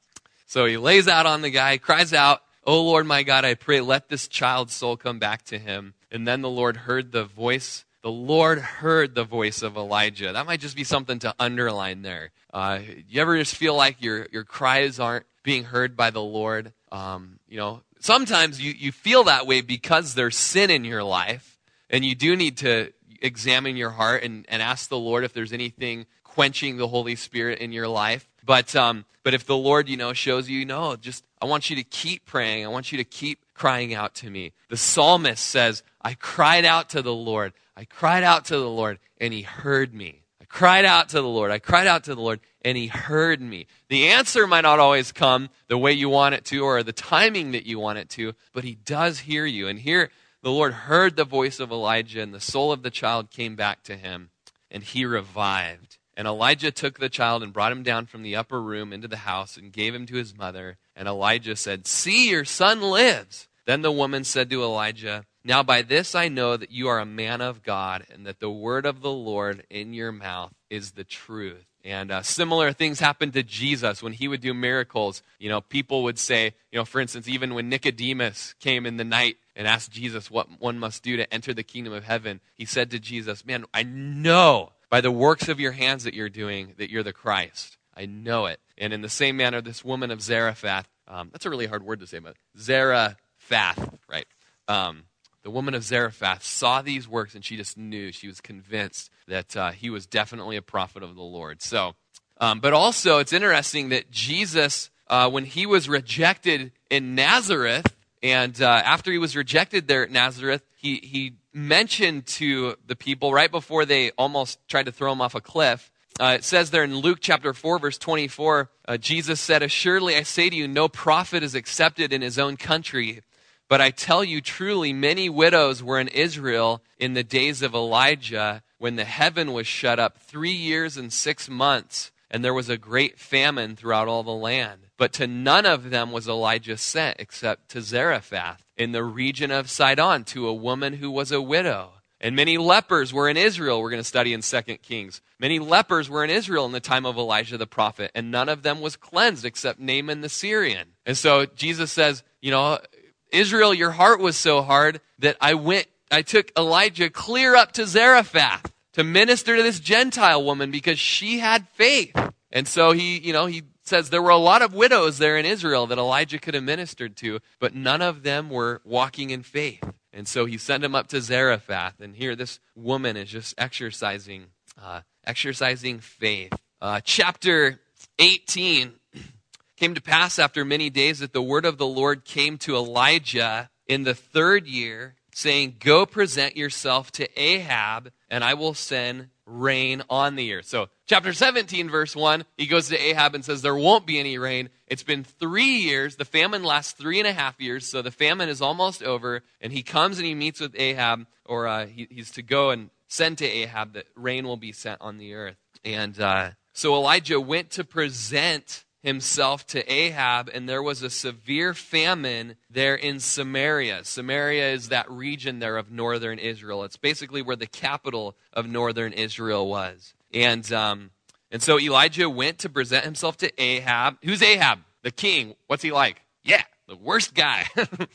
so he lays out on the guy, cries out, "Oh Lord, my God, I pray, let this child's soul come back to him." And then the Lord heard the voice. The Lord heard the voice of Elijah. That might just be something to underline there. Uh, you ever just feel like your your cries aren't being heard by the Lord? Um, you know, sometimes you, you feel that way because there's sin in your life, and you do need to examine your heart and, and ask the Lord if there's anything quenching the Holy Spirit in your life. But um, but if the Lord, you know, shows you, no, just I want you to keep praying. I want you to keep crying out to me. The psalmist says, I cried out to the Lord. I cried out to the Lord, and he heard me. I cried out to the Lord. I cried out to the Lord, and he heard me. The answer might not always come the way you want it to or the timing that you want it to, but he does hear you. And here, the Lord heard the voice of Elijah, and the soul of the child came back to him, and he revived. And Elijah took the child and brought him down from the upper room into the house and gave him to his mother. And Elijah said, See, your son lives. Then the woman said to Elijah, Now by this I know that you are a man of God, and that the word of the Lord in your mouth is the truth. And uh, similar things happened to Jesus when he would do miracles. You know, people would say, you know, for instance, even when Nicodemus came in the night and asked Jesus what one must do to enter the kingdom of heaven, he said to Jesus, Man, I know by the works of your hands that you're doing that you're the Christ. I know it. And in the same manner, this woman of Zarephath, um, that's a really hard word to say, but Zarephath, right? Um, the woman of Zarephath saw these works and she just knew, she was convinced that uh, he was definitely a prophet of the Lord. So, um, but also it's interesting that Jesus uh, when he was rejected in Nazareth, and uh, after he was rejected there at Nazareth, he, he mentioned to the people right before they almost tried to throw him off a cliff. Uh, it says there in Luke chapter 4, verse 24, uh, Jesus said, Assuredly I say to you, no prophet is accepted in his own country. But I tell you truly, many widows were in Israel in the days of Elijah when the heaven was shut up three years and six months, and there was a great famine throughout all the land. But to none of them was Elijah sent except to Zarephath in the region of Sidon to a woman who was a widow. And many lepers were in Israel. We're going to study in 2 Kings. Many lepers were in Israel in the time of Elijah the prophet, and none of them was cleansed except Naaman the Syrian. And so Jesus says, you know, Israel, your heart was so hard that I went, I took Elijah clear up to Zarephath to minister to this Gentile woman because she had faith. And so he, you know, he says there were a lot of widows there in Israel that Elijah could have ministered to, but none of them were walking in faith. And so he sent him up to Zarephath. And here this woman is just exercising, uh, exercising faith. Uh, chapter 18 came to pass after many days that the word of the Lord came to Elijah in the third year, saying, Go present yourself to Ahab, and I will send rain on the earth. So, chapter 17, verse 1, he goes to Ahab and says, There won't be any rain. It's been three years. The famine lasts three and a half years, so the famine is almost over. And he comes and he meets with Ahab, or uh, he, he's to go and send to Ahab that rain will be sent on the earth. And uh, so Elijah went to present himself to Ahab, and there was a severe famine there in Samaria. Samaria is that region there of northern Israel. It's basically where the capital of northern Israel was. And, um, and so Elijah went to present himself to Ahab. Who's Ahab? The king. What's he like? Yeah, the worst guy.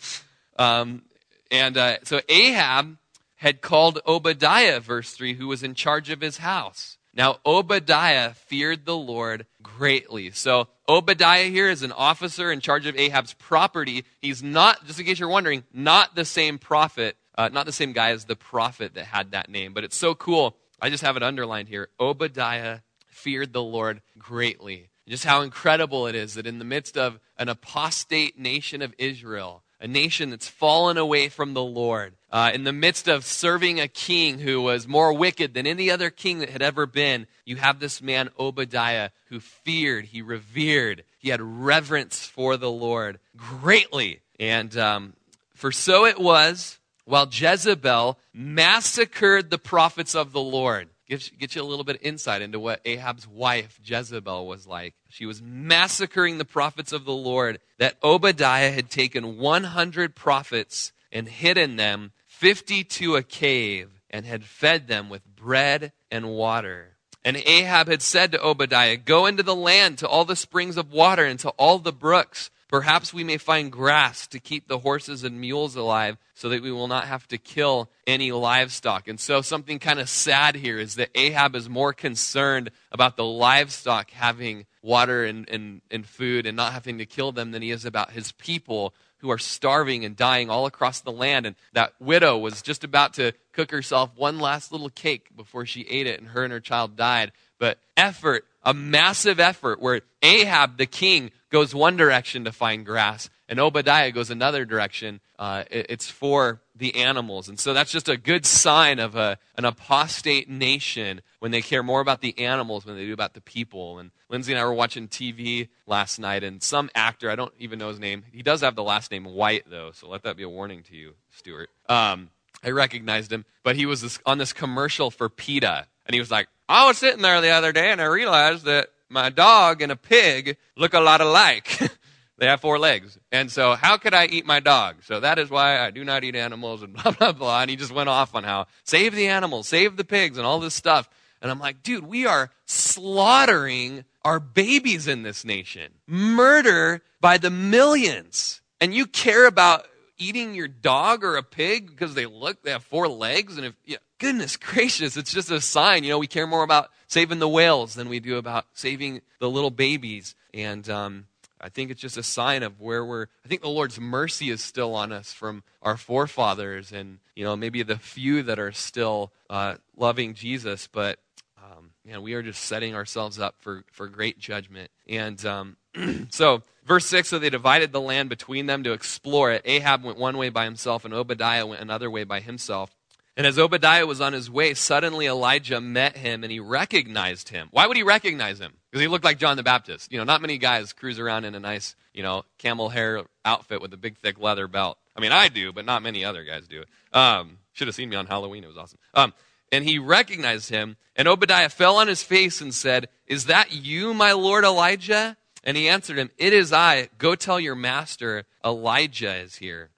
[laughs] um, and uh, so Ahab had called Obadiah, verse 3, who was in charge of his house. Now, Obadiah feared the Lord greatly. So, Obadiah here is an officer in charge of Ahab's property. He's not, just in case you're wondering, not the same prophet, uh, not the same guy as the prophet that had that name. But it's so cool. I just have it underlined here. Obadiah feared the Lord greatly. Just how incredible it is that in the midst of an apostate nation of Israel, a nation that's fallen away from the Lord, uh, in the midst of serving a king who was more wicked than any other king that had ever been, you have this man, Obadiah, who feared, he revered, he had reverence for the Lord greatly. And um, for so it was while Jezebel massacred the prophets of the Lord. Get, get you a little bit of insight into what Ahab's wife, Jezebel, was like. She was massacring the prophets of the Lord, that Obadiah had taken 100 prophets and hidden them 50 to a cave and had fed them with bread and water. And Ahab had said to Obadiah, Go into the land to all the springs of water and to all the brooks Perhaps we may find grass to keep the horses and mules alive so that we will not have to kill any livestock. And so, something kind of sad here is that Ahab is more concerned about the livestock having water and, and, and food and not having to kill them than he is about his people who are starving and dying all across the land. And that widow was just about to cook herself one last little cake before she ate it, and her and her child died. But effort, a massive effort where Ahab, the king, goes one direction to find grass, and Obadiah goes another direction. Uh, it, it's for the animals. And so that's just a good sign of a, an apostate nation when they care more about the animals than they do about the people. And Lindsay and I were watching TV last night, and some actor, I don't even know his name, he does have the last name White, though, so let that be a warning to you, Stuart. Um, I recognized him, but he was this, on this commercial for PETA, and he was like, I was sitting there the other day and I realized that my dog and a pig look a lot alike. [laughs] they have four legs. And so, how could I eat my dog? So, that is why I do not eat animals and [laughs] blah, blah, blah. And he just went off on how save the animals, save the pigs, and all this stuff. And I'm like, dude, we are slaughtering our babies in this nation. Murder by the millions. And you care about eating your dog or a pig because they look, they have four legs. And if, you know, goodness gracious, it's just a sign. You know, we care more about saving the whales than we do about saving the little babies. And um, I think it's just a sign of where we're. I think the Lord's mercy is still on us from our forefathers, and you know maybe the few that are still uh, loving Jesus. But um, man, we are just setting ourselves up for for great judgment. And um, [clears throat] so, verse 6 so they divided the land between them to explore it. Ahab went one way by himself, and Obadiah went another way by himself. And as Obadiah was on his way, suddenly Elijah met him and he recognized him. Why would he recognize him? Because he looked like John the Baptist. You know, not many guys cruise around in a nice, you know, camel hair outfit with a big, thick leather belt. I mean, I do, but not many other guys do. Um, should have seen me on Halloween. It was awesome. Um, and he recognized him. And Obadiah fell on his face and said, Is that you, my lord Elijah? And he answered him, It is I. Go tell your master, Elijah is here.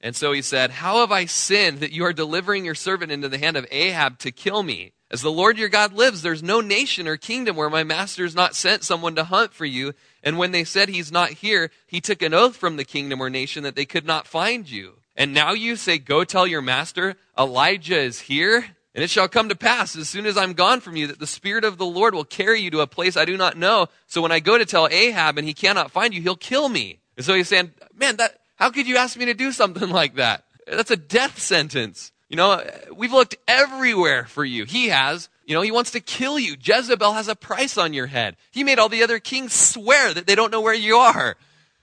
And so he said, How have I sinned that you are delivering your servant into the hand of Ahab to kill me? As the Lord your God lives, there's no nation or kingdom where my master has not sent someone to hunt for you. And when they said he's not here, he took an oath from the kingdom or nation that they could not find you. And now you say, Go tell your master, Elijah is here? And it shall come to pass, as soon as I'm gone from you, that the Spirit of the Lord will carry you to a place I do not know. So when I go to tell Ahab and he cannot find you, he'll kill me. And so he's saying, Man, that, how could you ask me to do something [laughs] like that? That's a death sentence. You know, we've looked everywhere for you. He has. You know, he wants to kill you. Jezebel has a price on your head. He made all the other kings swear that they don't know where you are.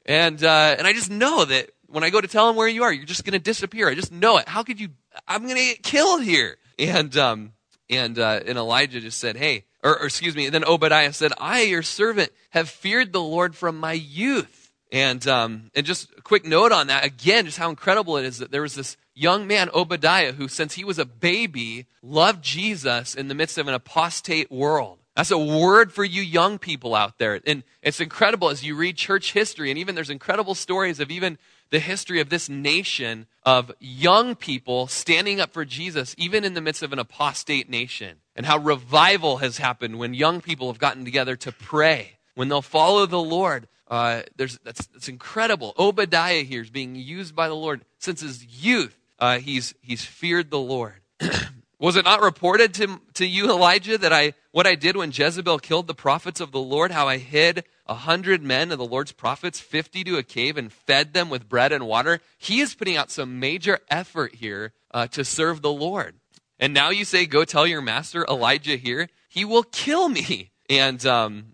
And, uh, and I just know that when I go to tell him where you are, you're just going to disappear. I just know it. How could you? I'm going to get killed here. And, um, and, uh, and Elijah just said, hey, or, or excuse me. And Then Obadiah said, I, your servant, have feared the Lord from my youth. And, um, and just a quick note on that, again, just how incredible it is that there was this young man, Obadiah, who, since he was a baby, loved Jesus in the midst of an apostate world. That's a word for you young people out there. And it's incredible as you read church history, and even there's incredible stories of even the history of this nation of young people standing up for Jesus, even in the midst of an apostate nation, and how revival has happened when young people have gotten together to pray, when they'll follow the Lord. Uh, there's, that's, that's incredible. Obadiah here is being used by the Lord since his youth. Uh, he's, he's feared the Lord. [clears throat] Was it not reported to, to you, Elijah, that I what I did when Jezebel killed the prophets of the Lord, how I hid a hundred men of the Lord's prophets, fifty to a cave, and fed them with bread and water? He is putting out some major effort here uh, to serve the Lord. And now you say, Go tell your master, Elijah here, he will kill me. [laughs] And um,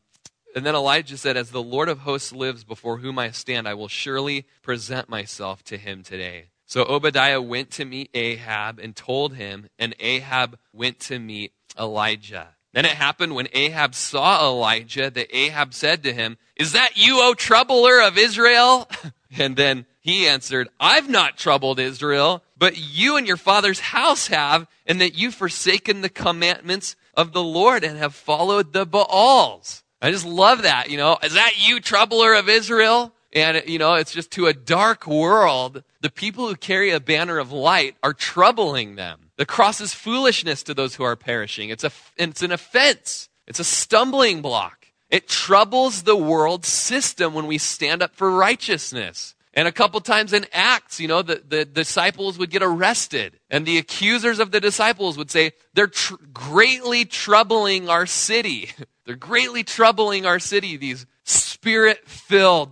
and then Elijah said, As the Lord of hosts lives before whom I stand, I will surely present myself to him today. So Obadiah went to meet Ahab and told him, and Ahab went to meet Elijah. Then it happened when Ahab saw Elijah that Ahab said to him, Is that you, O troubler of Israel? [laughs] and then he answered, I've not troubled Israel, but you and your father's house have, and that you've forsaken the commandments of the Lord and have followed the Baals. I just love that, you know. Is that you, troubler of Israel? And, you know, it's just to a dark world, the people who carry a banner of light are troubling them. The cross is foolishness to those who are perishing. It's, a, it's an offense. It's a stumbling block. It troubles the world system when we stand up for righteousness. And a couple times in Acts, you know, the, the disciples would get arrested. And the accusers of the disciples would say, they're tr- greatly troubling our city. [laughs] they're greatly troubling our city, these spirit filled,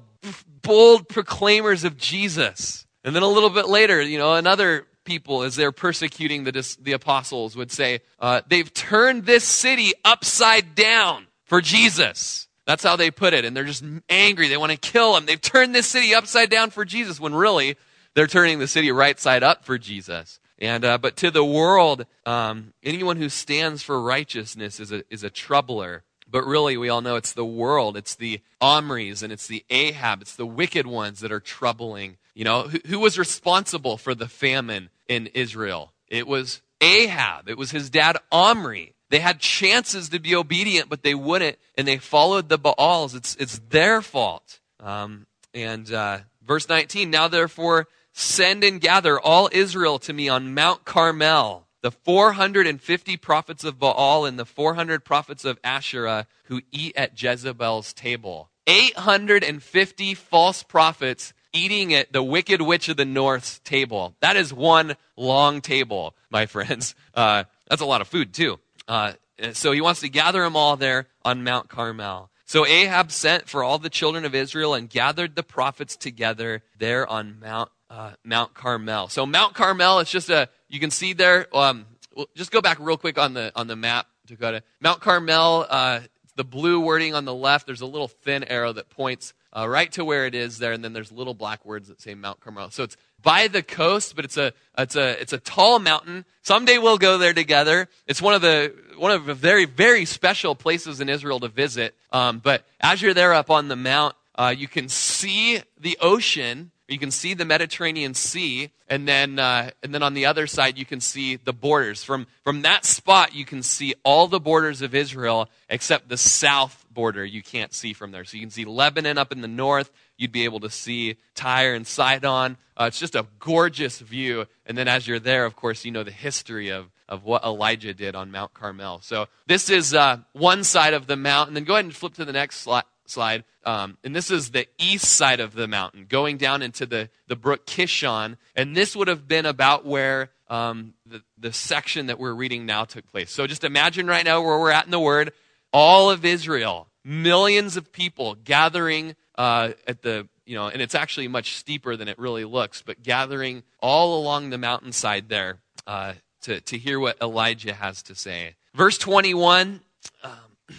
bold proclaimers of Jesus. And then a little bit later, you know, another people, as they're persecuting the, the apostles, would say, uh, they've turned this city upside down for Jesus. That's how they put it. And they're just angry. They want to kill him. They've turned this city upside down for Jesus, when really they're turning the city right side up for Jesus. And uh, but to the world, um, anyone who stands for righteousness is a is a troubler. But really, we all know it's the world. It's the Omris and it's the Ahab. It's the wicked ones that are troubling. You know, who, who was responsible for the famine in Israel? It was Ahab. It was his dad Omri. They had chances to be obedient, but they wouldn't, and they followed the Baals. It's, it's their fault. Um, and uh, verse 19 Now therefore, send and gather all Israel to me on Mount Carmel the 450 prophets of Baal and the 400 prophets of Asherah who eat at Jezebel's table. 850 false prophets eating at the wicked witch of the north's table. That is one long table, my friends. [laughs] Uh, that's a lot of food, too. Uh, so he wants to gather them all there on Mount Carmel. So Ahab sent for all the children of Israel and gathered the prophets together there on Mount uh, Mount Carmel. So Mount Carmel, it's just a you can see there. Um, just go back real quick on the on the map, Dakota. Mount Carmel. Uh, The blue wording on the left, there's a little thin arrow that points uh, right to where it is there, and then there's little black words that say Mount Carmel. So it's by the coast, but it's a it's a it's a tall mountain. Someday we'll go there together. It's one of the one of the very very special places in Israel to visit. Um, but as you're there up on the mount, uh, you can see the ocean you can see the Mediterranean Sea, and then, uh, and then on the other side, you can see the borders. From, from that spot, you can see all the borders of Israel except the south border you can't see from there. So you can see Lebanon up in the north. You'd be able to see Tyre and Sidon. Uh, it's just a gorgeous view. And then as you're there, of course, you know the history of, of what Elijah did on Mount Carmel. So this is uh, one side of the mountain. Then go ahead and flip to the next slide slide. Um, and this is the east side of the mountain, going down into the, the brook Kishon. And this would have been about where um, the, the section that we're reading now took place. So just imagine right now where we're at in the Word. All of Israel, millions of people gathering uh, at the, you know, and it's actually much steeper than it really looks, but gathering all along the mountainside there uh, to, to hear what Elijah has to say. Verse 21. Um, [clears throat]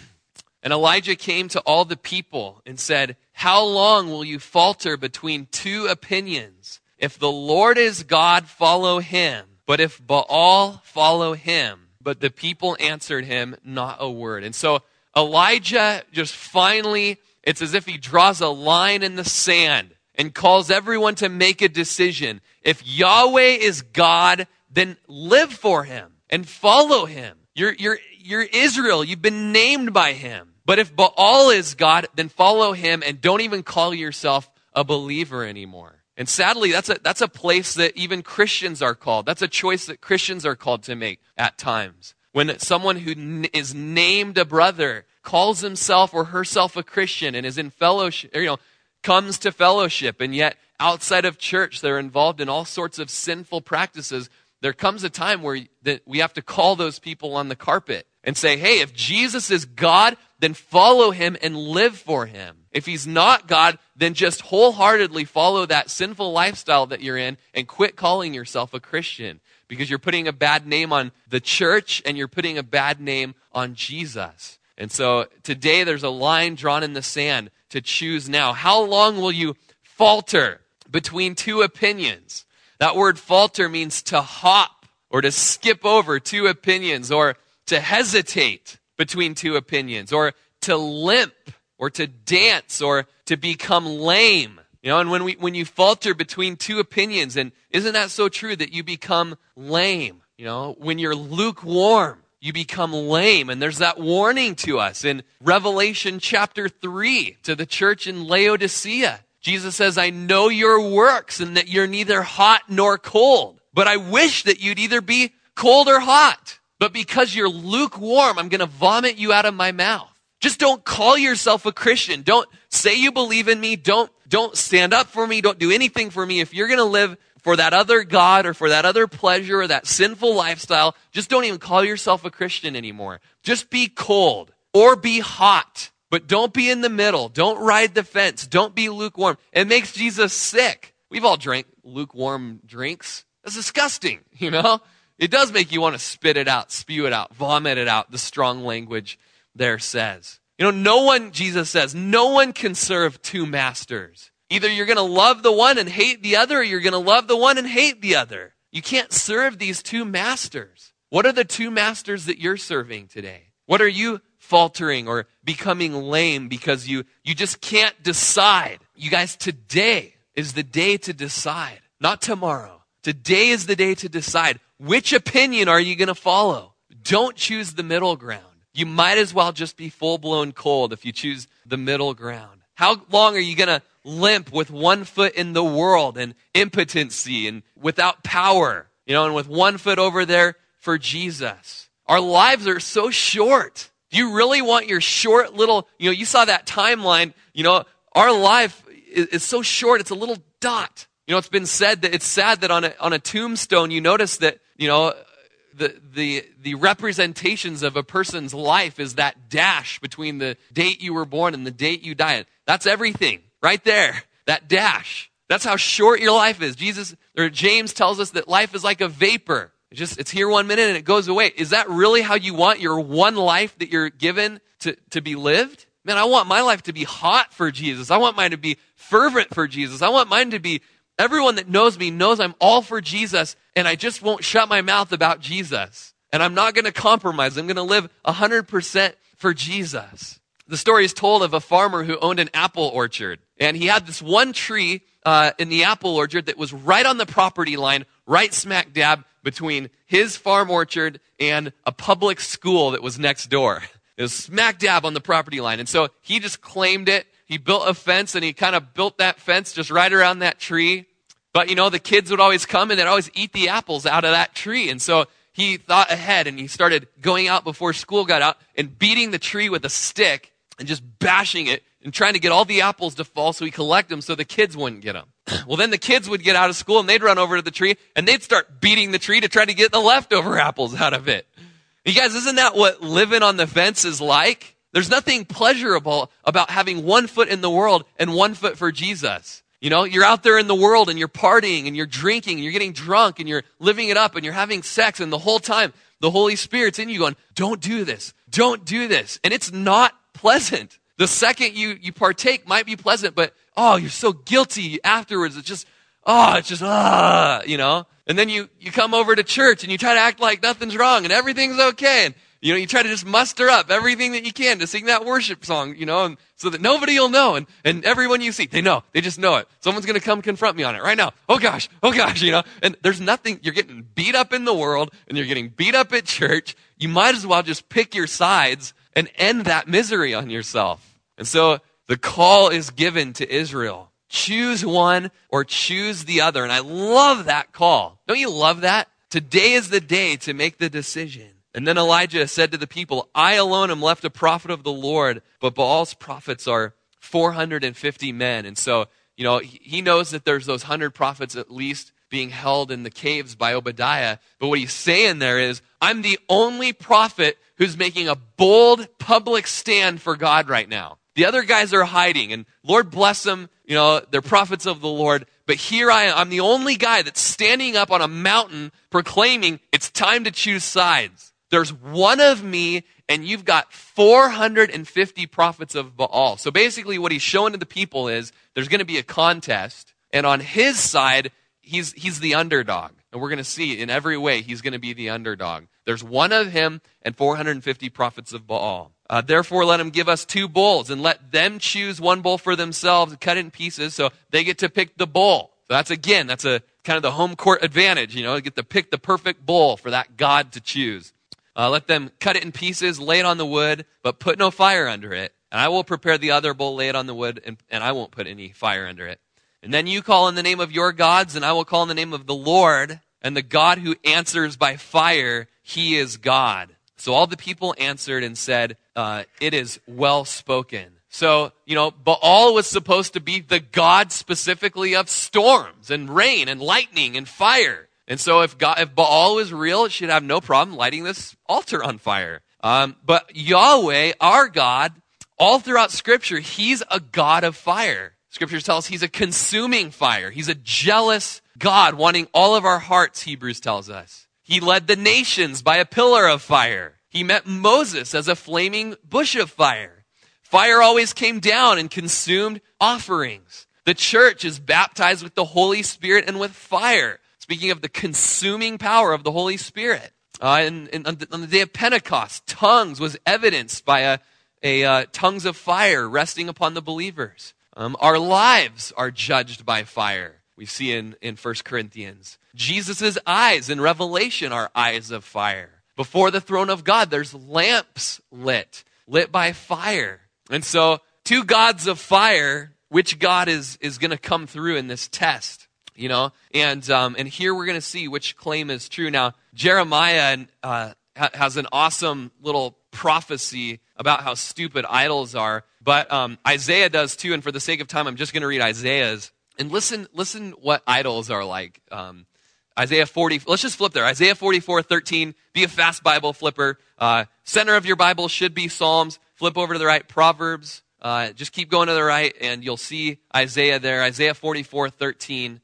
and Elijah came to all the people and said, How long will you falter between two opinions? If the Lord is God, follow him. But if Baal, follow him. But the people answered him not a word. And so Elijah just finally, it's as if he draws a line in the sand and calls everyone to make a decision. If Yahweh is God, then live for him and follow him. You're, you're, you're Israel. You've been named by him. But if Baal is God, then follow him and don't even call yourself a believer anymore. And sadly, that's a, that's a place that even Christians are called. That's a choice that Christians are called to make at times. When someone who n- is named a brother calls himself or herself a Christian and is in fellowship, or, you know, comes to fellowship, and yet outside of church, they're involved in all sorts of sinful practices, there comes a time where that we have to call those people on the carpet and say, hey, if Jesus is God, then follow him and live for him. If he's not God, then just wholeheartedly follow that sinful lifestyle that you're in and quit calling yourself a Christian because you're putting a bad name on the church and you're putting a bad name on Jesus. And so today there's a line drawn in the sand to choose now. How long will you falter between two opinions? That word falter means to hop or to skip over two opinions or to hesitate between two opinions, or to limp, or to dance, or to become lame. You know, and when we when you falter between two opinions, and isn't that so true that you become lame? You know, when you're lukewarm, you become lame. And there's that warning to us in Revelation chapter 3 to the church in Laodicea. Jesus says, I know your works and that you're neither hot nor cold, but I wish that you'd either be cold or hot. But because you're lukewarm, I'm going to vomit you out of my mouth. Just don't call yourself a Christian. Don't say you believe in me. Don't, don't stand up for me. Don't do anything for me. If you're going to live for that other God or for that other pleasure or that sinful lifestyle, just don't even call yourself a Christian anymore. Just be cold or be hot, but don't be in the middle. Don't ride the fence. Don't be lukewarm. It makes Jesus sick. We've all drank lukewarm drinks. That's disgusting, [laughs] you know? It does make you want to spit it out, spew it out, vomit it out, the strong language there says. You know, no one, Jesus says, no one can serve two masters. Either you're going to love the one and hate the other, or you're going to love the one and hate the other. You can't serve these two masters. What are the two masters that you're serving today? What are you faltering or becoming lame because you, you just can't decide? You guys, today is the day to decide, not tomorrow. Today is the day to decide which opinion are you going to follow? Don't choose the middle ground. You might as well just be full blown cold if you choose the middle ground. How long are you going to limp with one foot in the world and impotency and without power, you know, and with one foot over there for Jesus? Our lives are so short. Do you really want your short little, you know, you saw that timeline, you know, our life is, is so short, it's a little dot. You know, it's been said that it's sad that on a, on a tombstone, you notice that you know, the, the, the representations of a person's life is that dash between the date you were born and the date you died. That's everything right there. That dash. That's how short your life is. Jesus or James tells us that life is like a vapor. It's just, it's here one minute and it goes away. Is that really how you want your one life that you're given to, to be lived? Man, I want my life to be hot for Jesus. I want mine to be fervent for Jesus. I want mine to be everyone that knows me knows I'm all for Jesus and I just won't shut my mouth about Jesus. And I'm not going to compromise. I'm going to live 100% for Jesus. The story is told of a farmer who owned an apple orchard. And he had this one tree uh, in the apple orchard that was right on the property line, right smack dab between his farm orchard and a public school that was next door. It was smack dab on the property line. And so he just claimed it. He built a fence and he kind of built that fence just right around that tree. But you know, the kids would always come and they'd always eat the apples out of that tree. And so he thought ahead and he started going out before school got out and beating the tree with a stick and just bashing it and trying to get all the apples to fall so he collect them so the kids wouldn't get them. [clears throat] well, then the kids would get out of school and they'd run over to the tree and they'd start beating the tree to try to get the leftover apples out of it. You guys, isn't that what living on the fence is like? There's nothing pleasurable about having one foot in the world and one foot for Jesus. You know, you're out there in the world and you're partying and you're drinking and you're getting drunk and you're living it up and you're having sex and the whole time the Holy Spirit's in you going, don't do this. Don't do this. And it's not pleasant. The second you, you partake might be pleasant, but oh, you're so guilty afterwards. It's just, oh, it's just, ah, you know? And then you, you come over to church and you try to act like nothing's wrong and everything's okay. And, you know, you try to just muster up everything that you can to sing that worship song, you know, and so that nobody will know. And, and everyone you see, they know. They just know it. Someone's going to come confront me on it right now. Oh gosh, oh gosh, you know, and there's nothing, you're getting beat up in the world and you're getting beat up at church. You might as well just pick your sides and end that misery on yourself. And so the call is given to Israel choose one or choose the other. And I love that call. Don't you love that? Today is the day to make the decision. And then Elijah said to the people, I alone am left a prophet of the Lord, but Baal's prophets are 450 men. And so, you know, he knows that there's those 100 prophets at least being held in the caves by Obadiah. But what he's saying there is, I'm the only prophet who's making a bold public stand for God right now. The other guys are hiding, and Lord bless them. You know, they're prophets of the Lord. But here I am. I'm the only guy that's standing up on a mountain proclaiming it's time to choose sides. There's one of me, and you've got 450 prophets of Baal. So basically, what he's showing to the people is there's going to be a contest, and on his side, he's, he's the underdog. And we're going to see in every way he's going to be the underdog. There's one of him and 450 prophets of Baal. Uh, Therefore, let him give us two bulls and let them choose one bull for themselves, cut in pieces, so they get to pick the bull. So that's again, that's a kind of the home court advantage, you know, get to pick the perfect bull for that God to choose. Uh, let them cut it in pieces, lay it on the wood, but put no fire under it. And I will prepare the other bowl, lay it on the wood, and, and I won't put any fire under it. And then you call in the name of your gods, and I will call in the name of the Lord, and the God who answers by fire, he is God. So all the people answered and said, uh, It is well spoken. So, you know, Baal was supposed to be the God specifically of storms and rain and lightning and fire. And so if, God, if Baal was real, it should have no problem lighting this altar on fire. Um, but Yahweh, our God, all throughout Scripture, He's a God of fire. Scripture tells us He's a consuming fire. He's a jealous God wanting all of our hearts, Hebrews tells us. He led the nations by a pillar of fire. He met Moses as a flaming bush of fire. Fire always came down and consumed offerings. The church is baptized with the Holy Spirit and with fire. Speaking of the consuming power of the Holy Spirit. Uh, and, and on, the, on, the, day of Pentecost, tongues was evidenced by a, a uh, tongues of fire resting upon the believers. Um, our lives are judged by fire. We see in, in 1 Corinthians. Jesus' eyes in Revelation are eyes of fire. Before the throne of God, there's lamps lit, lit by fire. And so, two gods of fire, which God is, is going to come through in this test? You know, and um, and here we're going to see which claim is true. Now, Jeremiah uh, has an awesome little prophecy about how stupid idols are, but um, Isaiah does too. And for the sake of time, I'm just going to read Isaiah's and listen. Listen, what idols are like. Um, Isaiah 40, let's just flip there. Isaiah 44, 13. Be a fast Bible flipper. Uh, center of your Bible should be Psalms. Flip over to the right, Proverbs. Uh, just keep going to the right, and you'll see Isaiah there. Isaiah 44, 13.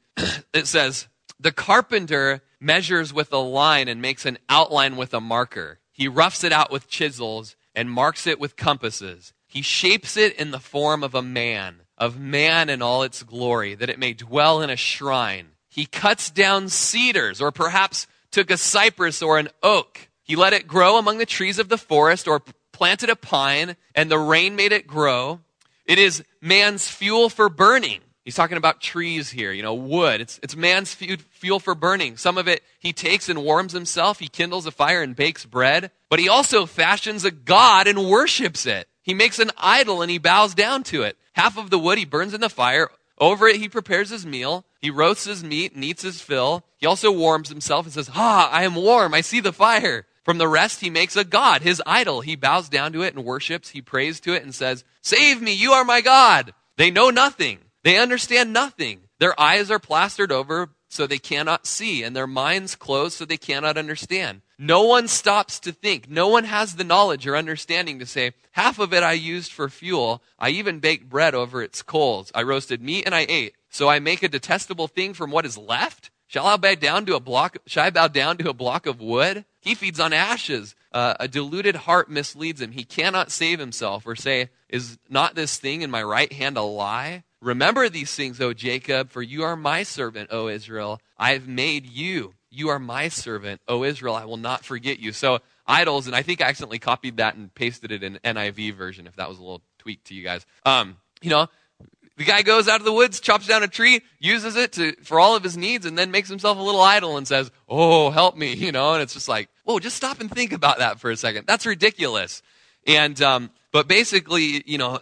It says, The carpenter measures with a line and makes an outline with a marker. He roughs it out with chisels and marks it with compasses. He shapes it in the form of a man, of man in all its glory, that it may dwell in a shrine. He cuts down cedars, or perhaps took a cypress or an oak. He let it grow among the trees of the forest, or planted a pine, and the rain made it grow. It is man's fuel for burning. He's talking about trees here, you know, wood. It's, it's man's fuel for burning. Some of it he takes and warms himself. He kindles a fire and bakes bread. But he also fashions a god and worships it. He makes an idol and he bows down to it. Half of the wood he burns in the fire. Over it he prepares his meal. He roasts his meat and eats his fill. He also warms himself and says, Ah, I am warm. I see the fire. From the rest, he makes a god, his idol. He bows down to it and worships. He prays to it and says, Save me, you are my God. They know nothing. They understand nothing. Their eyes are plastered over so they cannot see, and their minds closed so they cannot understand. No one stops to think. No one has the knowledge or understanding to say, half of it I used for fuel. I even baked bread over its coals. I roasted meat and I ate. So I make a detestable thing from what is left? Shall I bow down to a block? Shall I bow down to a block of wood? He feeds on ashes. Uh, a deluded heart misleads him. He cannot save himself or say, "Is not this thing in my right hand a lie?" Remember these things, O Jacob, for you are my servant, O Israel. I have made you. You are my servant, O Israel. I will not forget you. So idols, and I think I accidentally copied that and pasted it in NIV version. If that was a little tweak to you guys, um, you know, the guy goes out of the woods, chops down a tree, uses it to, for all of his needs, and then makes himself a little idol and says, Oh, help me, [laughs] you know, and it's just like, whoa, just stop and think about that for a second. That's ridiculous. And, um, but basically, you know,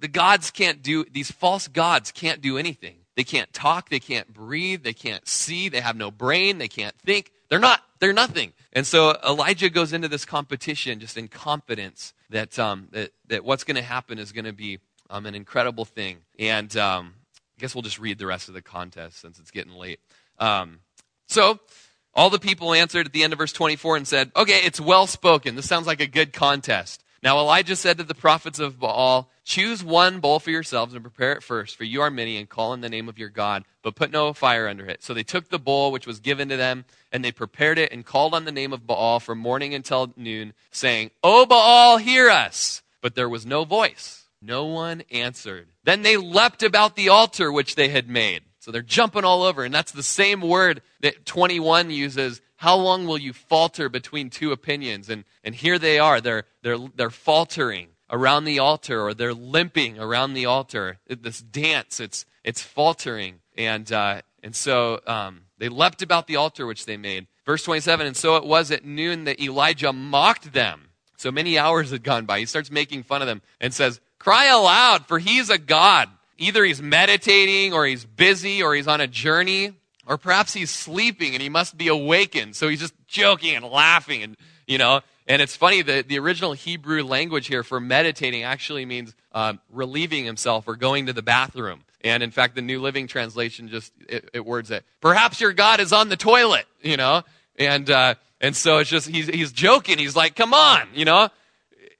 the gods can't do, these false gods can't do anything. They can't talk, they can't breathe, they can't see, they have no brain, they can't think. They're not, they're nothing. And so Elijah goes into this competition just in confidence that, um, that, that what's going to happen is going to be um, an incredible thing. And um, I guess we'll just read the rest of the contest since it's getting late. Um, so, all the people answered at the end of verse 24 and said, Okay, it's well spoken. This sounds like a good contest. Now Elijah said to the prophets of Baal, Choose one bowl for yourselves and prepare it first, for you are many, and call in the name of your God, but put no fire under it. So they took the bowl which was given to them, and they prepared it and called on the name of Baal from morning until noon, saying, O Baal, hear us! But there was no voice. No one answered. Then they leapt about the altar which they had made. So they're jumping all over. And that's the same word that 21 uses. How long will you falter between two opinions? And, and here they are. They're, they're, they're faltering around the altar or they're limping around the altar. This dance, it's, it's faltering. And, uh, and so um, they leapt about the altar which they made. Verse 27 And so it was at noon that Elijah mocked them. So many hours had gone by. He starts making fun of them and says, Cry aloud, for he's a God. Either he's meditating, or he's busy, or he's on a journey, or perhaps he's sleeping and he must be awakened. So he's just joking and laughing, and you know. And it's funny that the original Hebrew language here for meditating actually means um, relieving himself or going to the bathroom. And in fact, the New Living Translation just it, it words it. Perhaps your God is on the toilet, you know. And uh, and so it's just he's he's joking. He's like, come on, you know.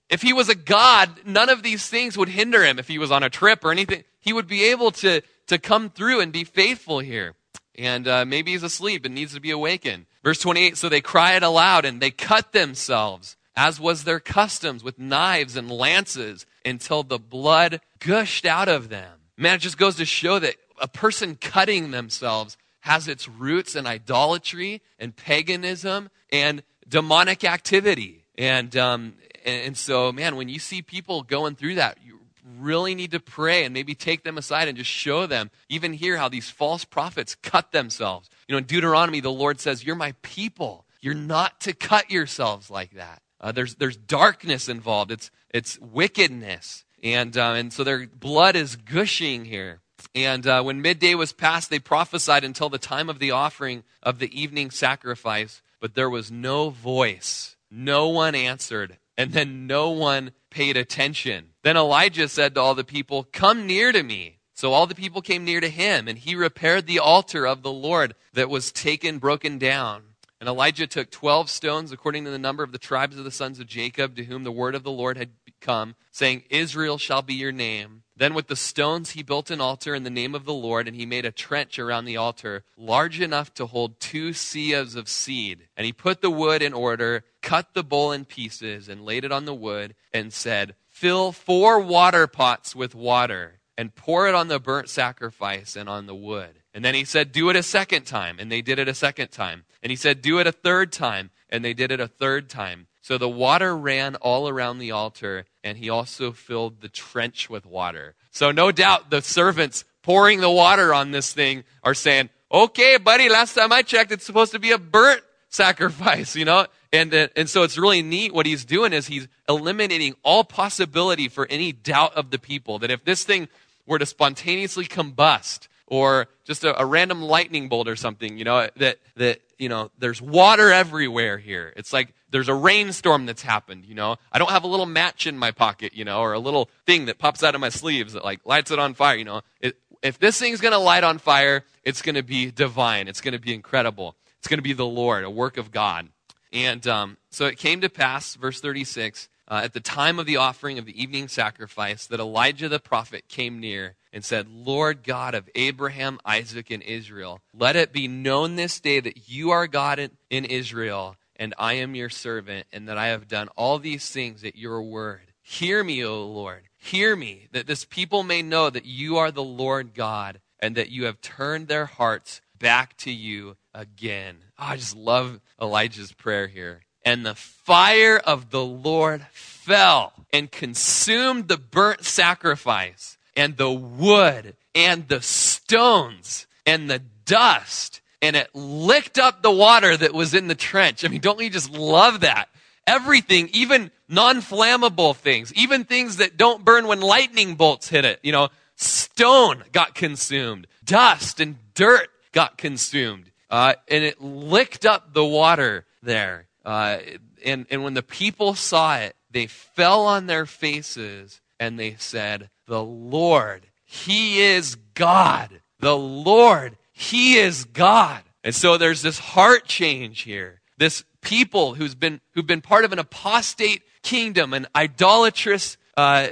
If he was a God, none of these things would hinder him. If he was on a trip or anything, he would be able to, to come through and be faithful here. And uh, maybe he's asleep and needs to be awakened. Verse 28 So they cried aloud and they cut themselves, as was their customs, with knives and lances until the blood gushed out of them. Man, it just goes to show that a person cutting themselves has its roots in idolatry and paganism and demonic activity. And um, and, so, man, when you see people going through that, you really need to pray and maybe take them aside and just show them, even hear how these false prophets cut themselves. You know, in Deuteronomy, the Lord says, You're my people. You're not to cut yourselves like that. Uh, there's, there's darkness involved, it's, it's wickedness. And, uh, and so their blood is gushing here. And uh, when midday was past, they prophesied until the time of the offering of the evening sacrifice, but there was no voice. No one answered and then no one paid attention. Then Elijah said to all the people, Come near to me. So all the people came near to him, and he repaired the altar of the Lord that was taken, broken down. And Elijah took 12 stones, according to the number of the tribes of the sons of Jacob, to whom the word of the Lord had come, saying, Israel shall be your name. Then with the stones he built an altar in the name of the Lord, and he made a trench around the altar large enough to hold two seahs of seed. And he put the wood in order, cut the bowl in pieces, and laid it on the wood, and said, Fill four water pots with water, and pour it on the burnt sacrifice and on the wood. And then he said, Do it a second time. And they did it a second time. And he said, Do it a third time. And they did it a third time. So the water ran all around the altar, and he also filled the trench with water. So no doubt the servants pouring the water on this thing are saying, okay, buddy, last time I checked, it's supposed to be a burnt sacrifice, you know? And, uh, and so it's really neat what he's doing is he's eliminating all possibility for any doubt of the people that if this thing were to spontaneously combust, or just a, a, random lightning bolt or something, you know, that, that, you know, there's water everywhere here. It's like there's a rainstorm that's happened, you know. I don't have a little match in my pocket, you know, or a little thing that pops out of my sleeves that like lights it on fire, you know. It, if this thing's going to light on fire, it's going to be divine. It's going to be incredible. It's going to be the Lord, a work of God. And um, so it came to pass, verse 36, uh, at the time of the offering of the evening sacrifice, that Elijah the prophet came near and said, Lord God of Abraham, Isaac, and Israel, let it be known this day that you are God in, in Israel and I am your servant, and that I have done all these things at your word. Hear me, O Lord. Hear me, that this people may know that you are the Lord God, and that you have turned their hearts back to you again. Oh, I just love Elijah's prayer here. And the fire of the Lord fell and consumed the burnt sacrifice, and the wood, and the stones, and the dust and it licked up the water that was in the trench. I mean, don't we just love that? Everything, even non flammable things, even things that don't burn when lightning bolts hit it, you know, stone got consumed, dust and dirt got consumed, uh, and it licked up the water there. Uh, and, and when the people saw it, they fell on their faces and they said, The Lord, He is God. The Lord, he is God. And so there's this heart change here. This people who's been, who've been part of an apostate kingdom, an idolatrous uh,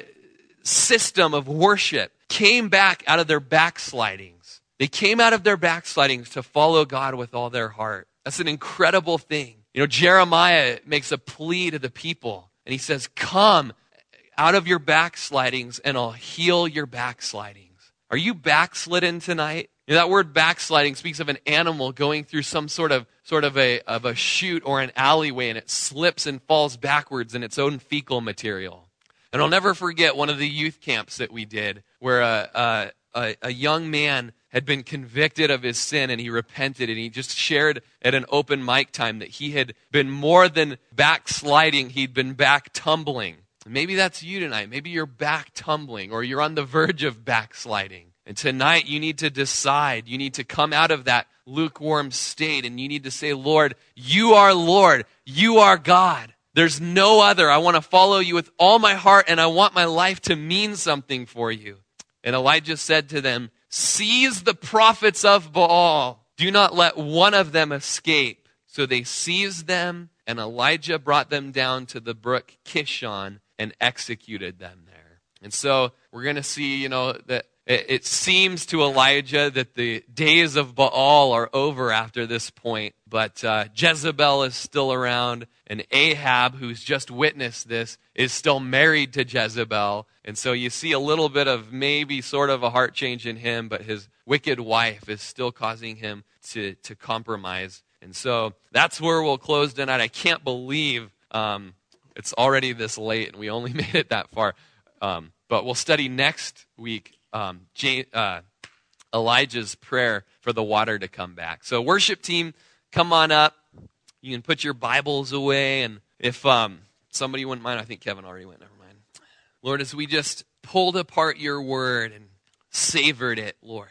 system of worship, came back out of their backslidings. They came out of their backslidings to follow God with all their heart. That's an incredible thing. You know, Jeremiah makes a plea to the people, and he says, Come out of your backslidings, and I'll heal your backslidings. Are you backslidden tonight? You know, that word backsliding speaks of an animal going through some sort of sort of a of a chute or an alleyway and it slips and falls backwards in its own fecal material. And I'll never forget one of the youth camps that we did where a, a, a young man had been convicted of his sin and he repented and he just shared at an open mic time that he had been more than backsliding, he'd been back tumbling. Maybe that's you tonight. Maybe you're back tumbling or you're on the verge of backsliding. And tonight you need to decide. You need to come out of that lukewarm state and you need to say, Lord, you are Lord. You are God. There's no other. I want to follow you with all my heart and I want my life to mean something for you. And Elijah said to them, Seize the prophets of Baal. Do not let one of them escape. So they seized them, and Elijah brought them down to the brook Kishon and executed them there. And so we're going to see, you know, that it, seems to Elijah that the days of Baal are over after this point, but uh, Jezebel is still around, and Ahab, who's just witnessed this, is still married to Jezebel. And so you see a little bit of maybe sort of a heart change in him, but his wicked wife is still causing him to, to compromise. And so that's where we'll close tonight. I can't believe um, it's already this late and we only [laughs] made it that far. Um, but we'll study next week um, uh, Elijah's prayer for the water to come back. So, worship team, come on up. You can put your Bibles away. And if um, somebody wouldn't mind, I think Kevin already went. Never mind. Lord, as we just pulled apart your word and savored it, Lord,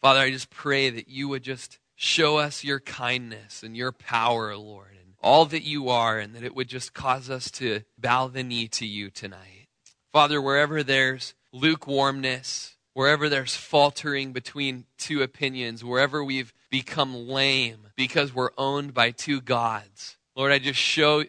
Father, I just pray that you would just show us your kindness and your power, Lord, and all that you are, and that it would just cause us to bow the knee to you tonight. Father, wherever there's lukewarmness, wherever there's faltering between two opinions, wherever we've become lame because we're owned by two gods. Lord, I just show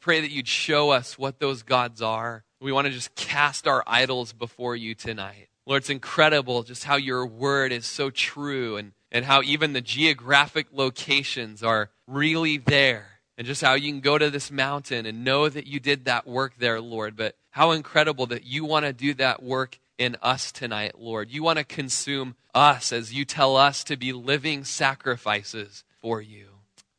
pray that you'd show us what those gods are We want to just cast our idols before you tonight. Lord, it's incredible just how your word is so true and, and how even the geographic locations are really there. And just how you can go to this mountain and know that you did that work there, Lord. But how incredible that you want to do that work in us tonight, Lord. You want to consume us as you tell us to be living sacrifices for you.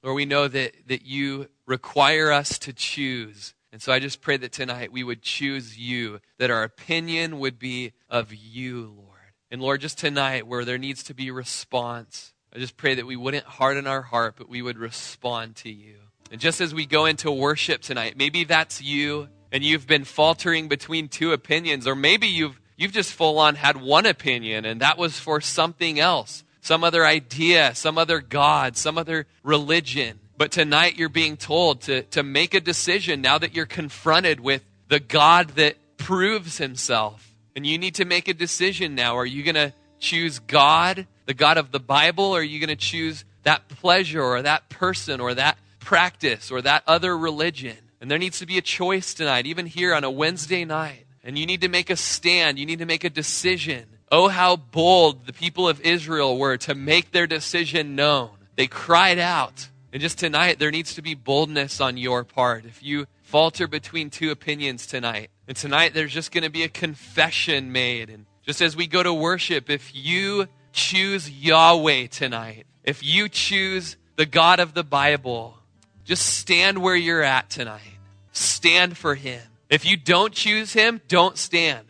Lord, we know that, that you require us to choose. And so I just pray that tonight we would choose you, that our opinion would be of you, Lord. And Lord, just tonight where there needs to be response, I just pray that we wouldn't harden our heart, but we would respond to you. And just as we go into worship tonight, maybe that's you and you've been faltering between two opinions, or maybe you've, you've just full on had one opinion and that was for something else, some other idea, some other God, some other religion. But tonight you're being told to, to make a decision now that you're confronted with the God that proves himself. And you need to make a decision now. Are you going to choose God, the God of the Bible, or are you going to choose that pleasure or that person or that practice or that other religion? And there needs to be a choice tonight, even here on a Wednesday night. And you need to make a stand. You need to make a decision. Oh, how bold the people of Israel were to make their decision known. They cried out. And just tonight, there needs to be boldness on your part. If you falter between two opinions tonight, and tonight there's just going to be a confession made. And just as we go to worship, if you choose Yahweh tonight, if you choose the God of the Bible, just stand where you're at tonight. Stand for Him. If you don't choose Him, don't stand.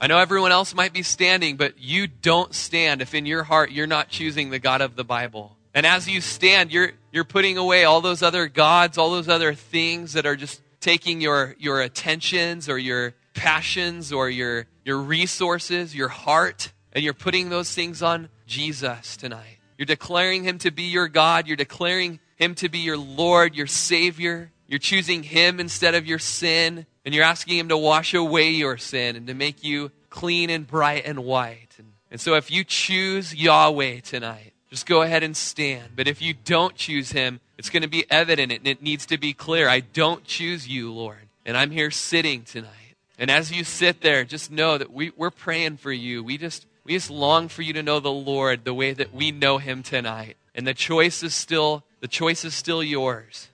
I know everyone else might be standing, but you don't stand if in your heart you're not choosing the God of the Bible. And as you stand, you're, you're putting away all those other gods, all those other things that are just taking your, your attentions or your passions or your, your resources, your heart, and you're putting those things on Jesus tonight. You're declaring him to be your God. You're declaring him to be your Lord, your Savior. You're choosing Him instead of your sin, and you're asking Him to wash away your sin and to make you clean and bright and white. And, and so if you choose Yahweh tonight, just go ahead and stand. But if you don't choose Him, it's going to be evident and it needs to be clear. I don't choose you, Lord. And I'm here sitting tonight. And as you sit there, just know that we, we're praying for you. We just, we just long for you to know the Lord the way that we know Him tonight. And the choice is still the choice is still yours.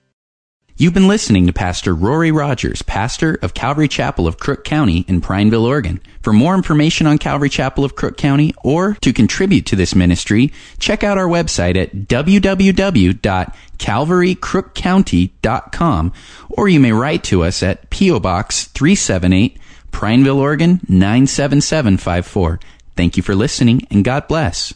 You've been listening to Pastor Rory Rodgers, pastor of Calvary Chapel of Crook County in Prineville, Oregon. For more information on Calvary Chapel of Crook County or to contribute to this ministry, check out our website at www.calvarycrookcounty.com or you may write to us at P.O. Box 378, Prineville, Oregon 97754. Thank you for listening and God bless.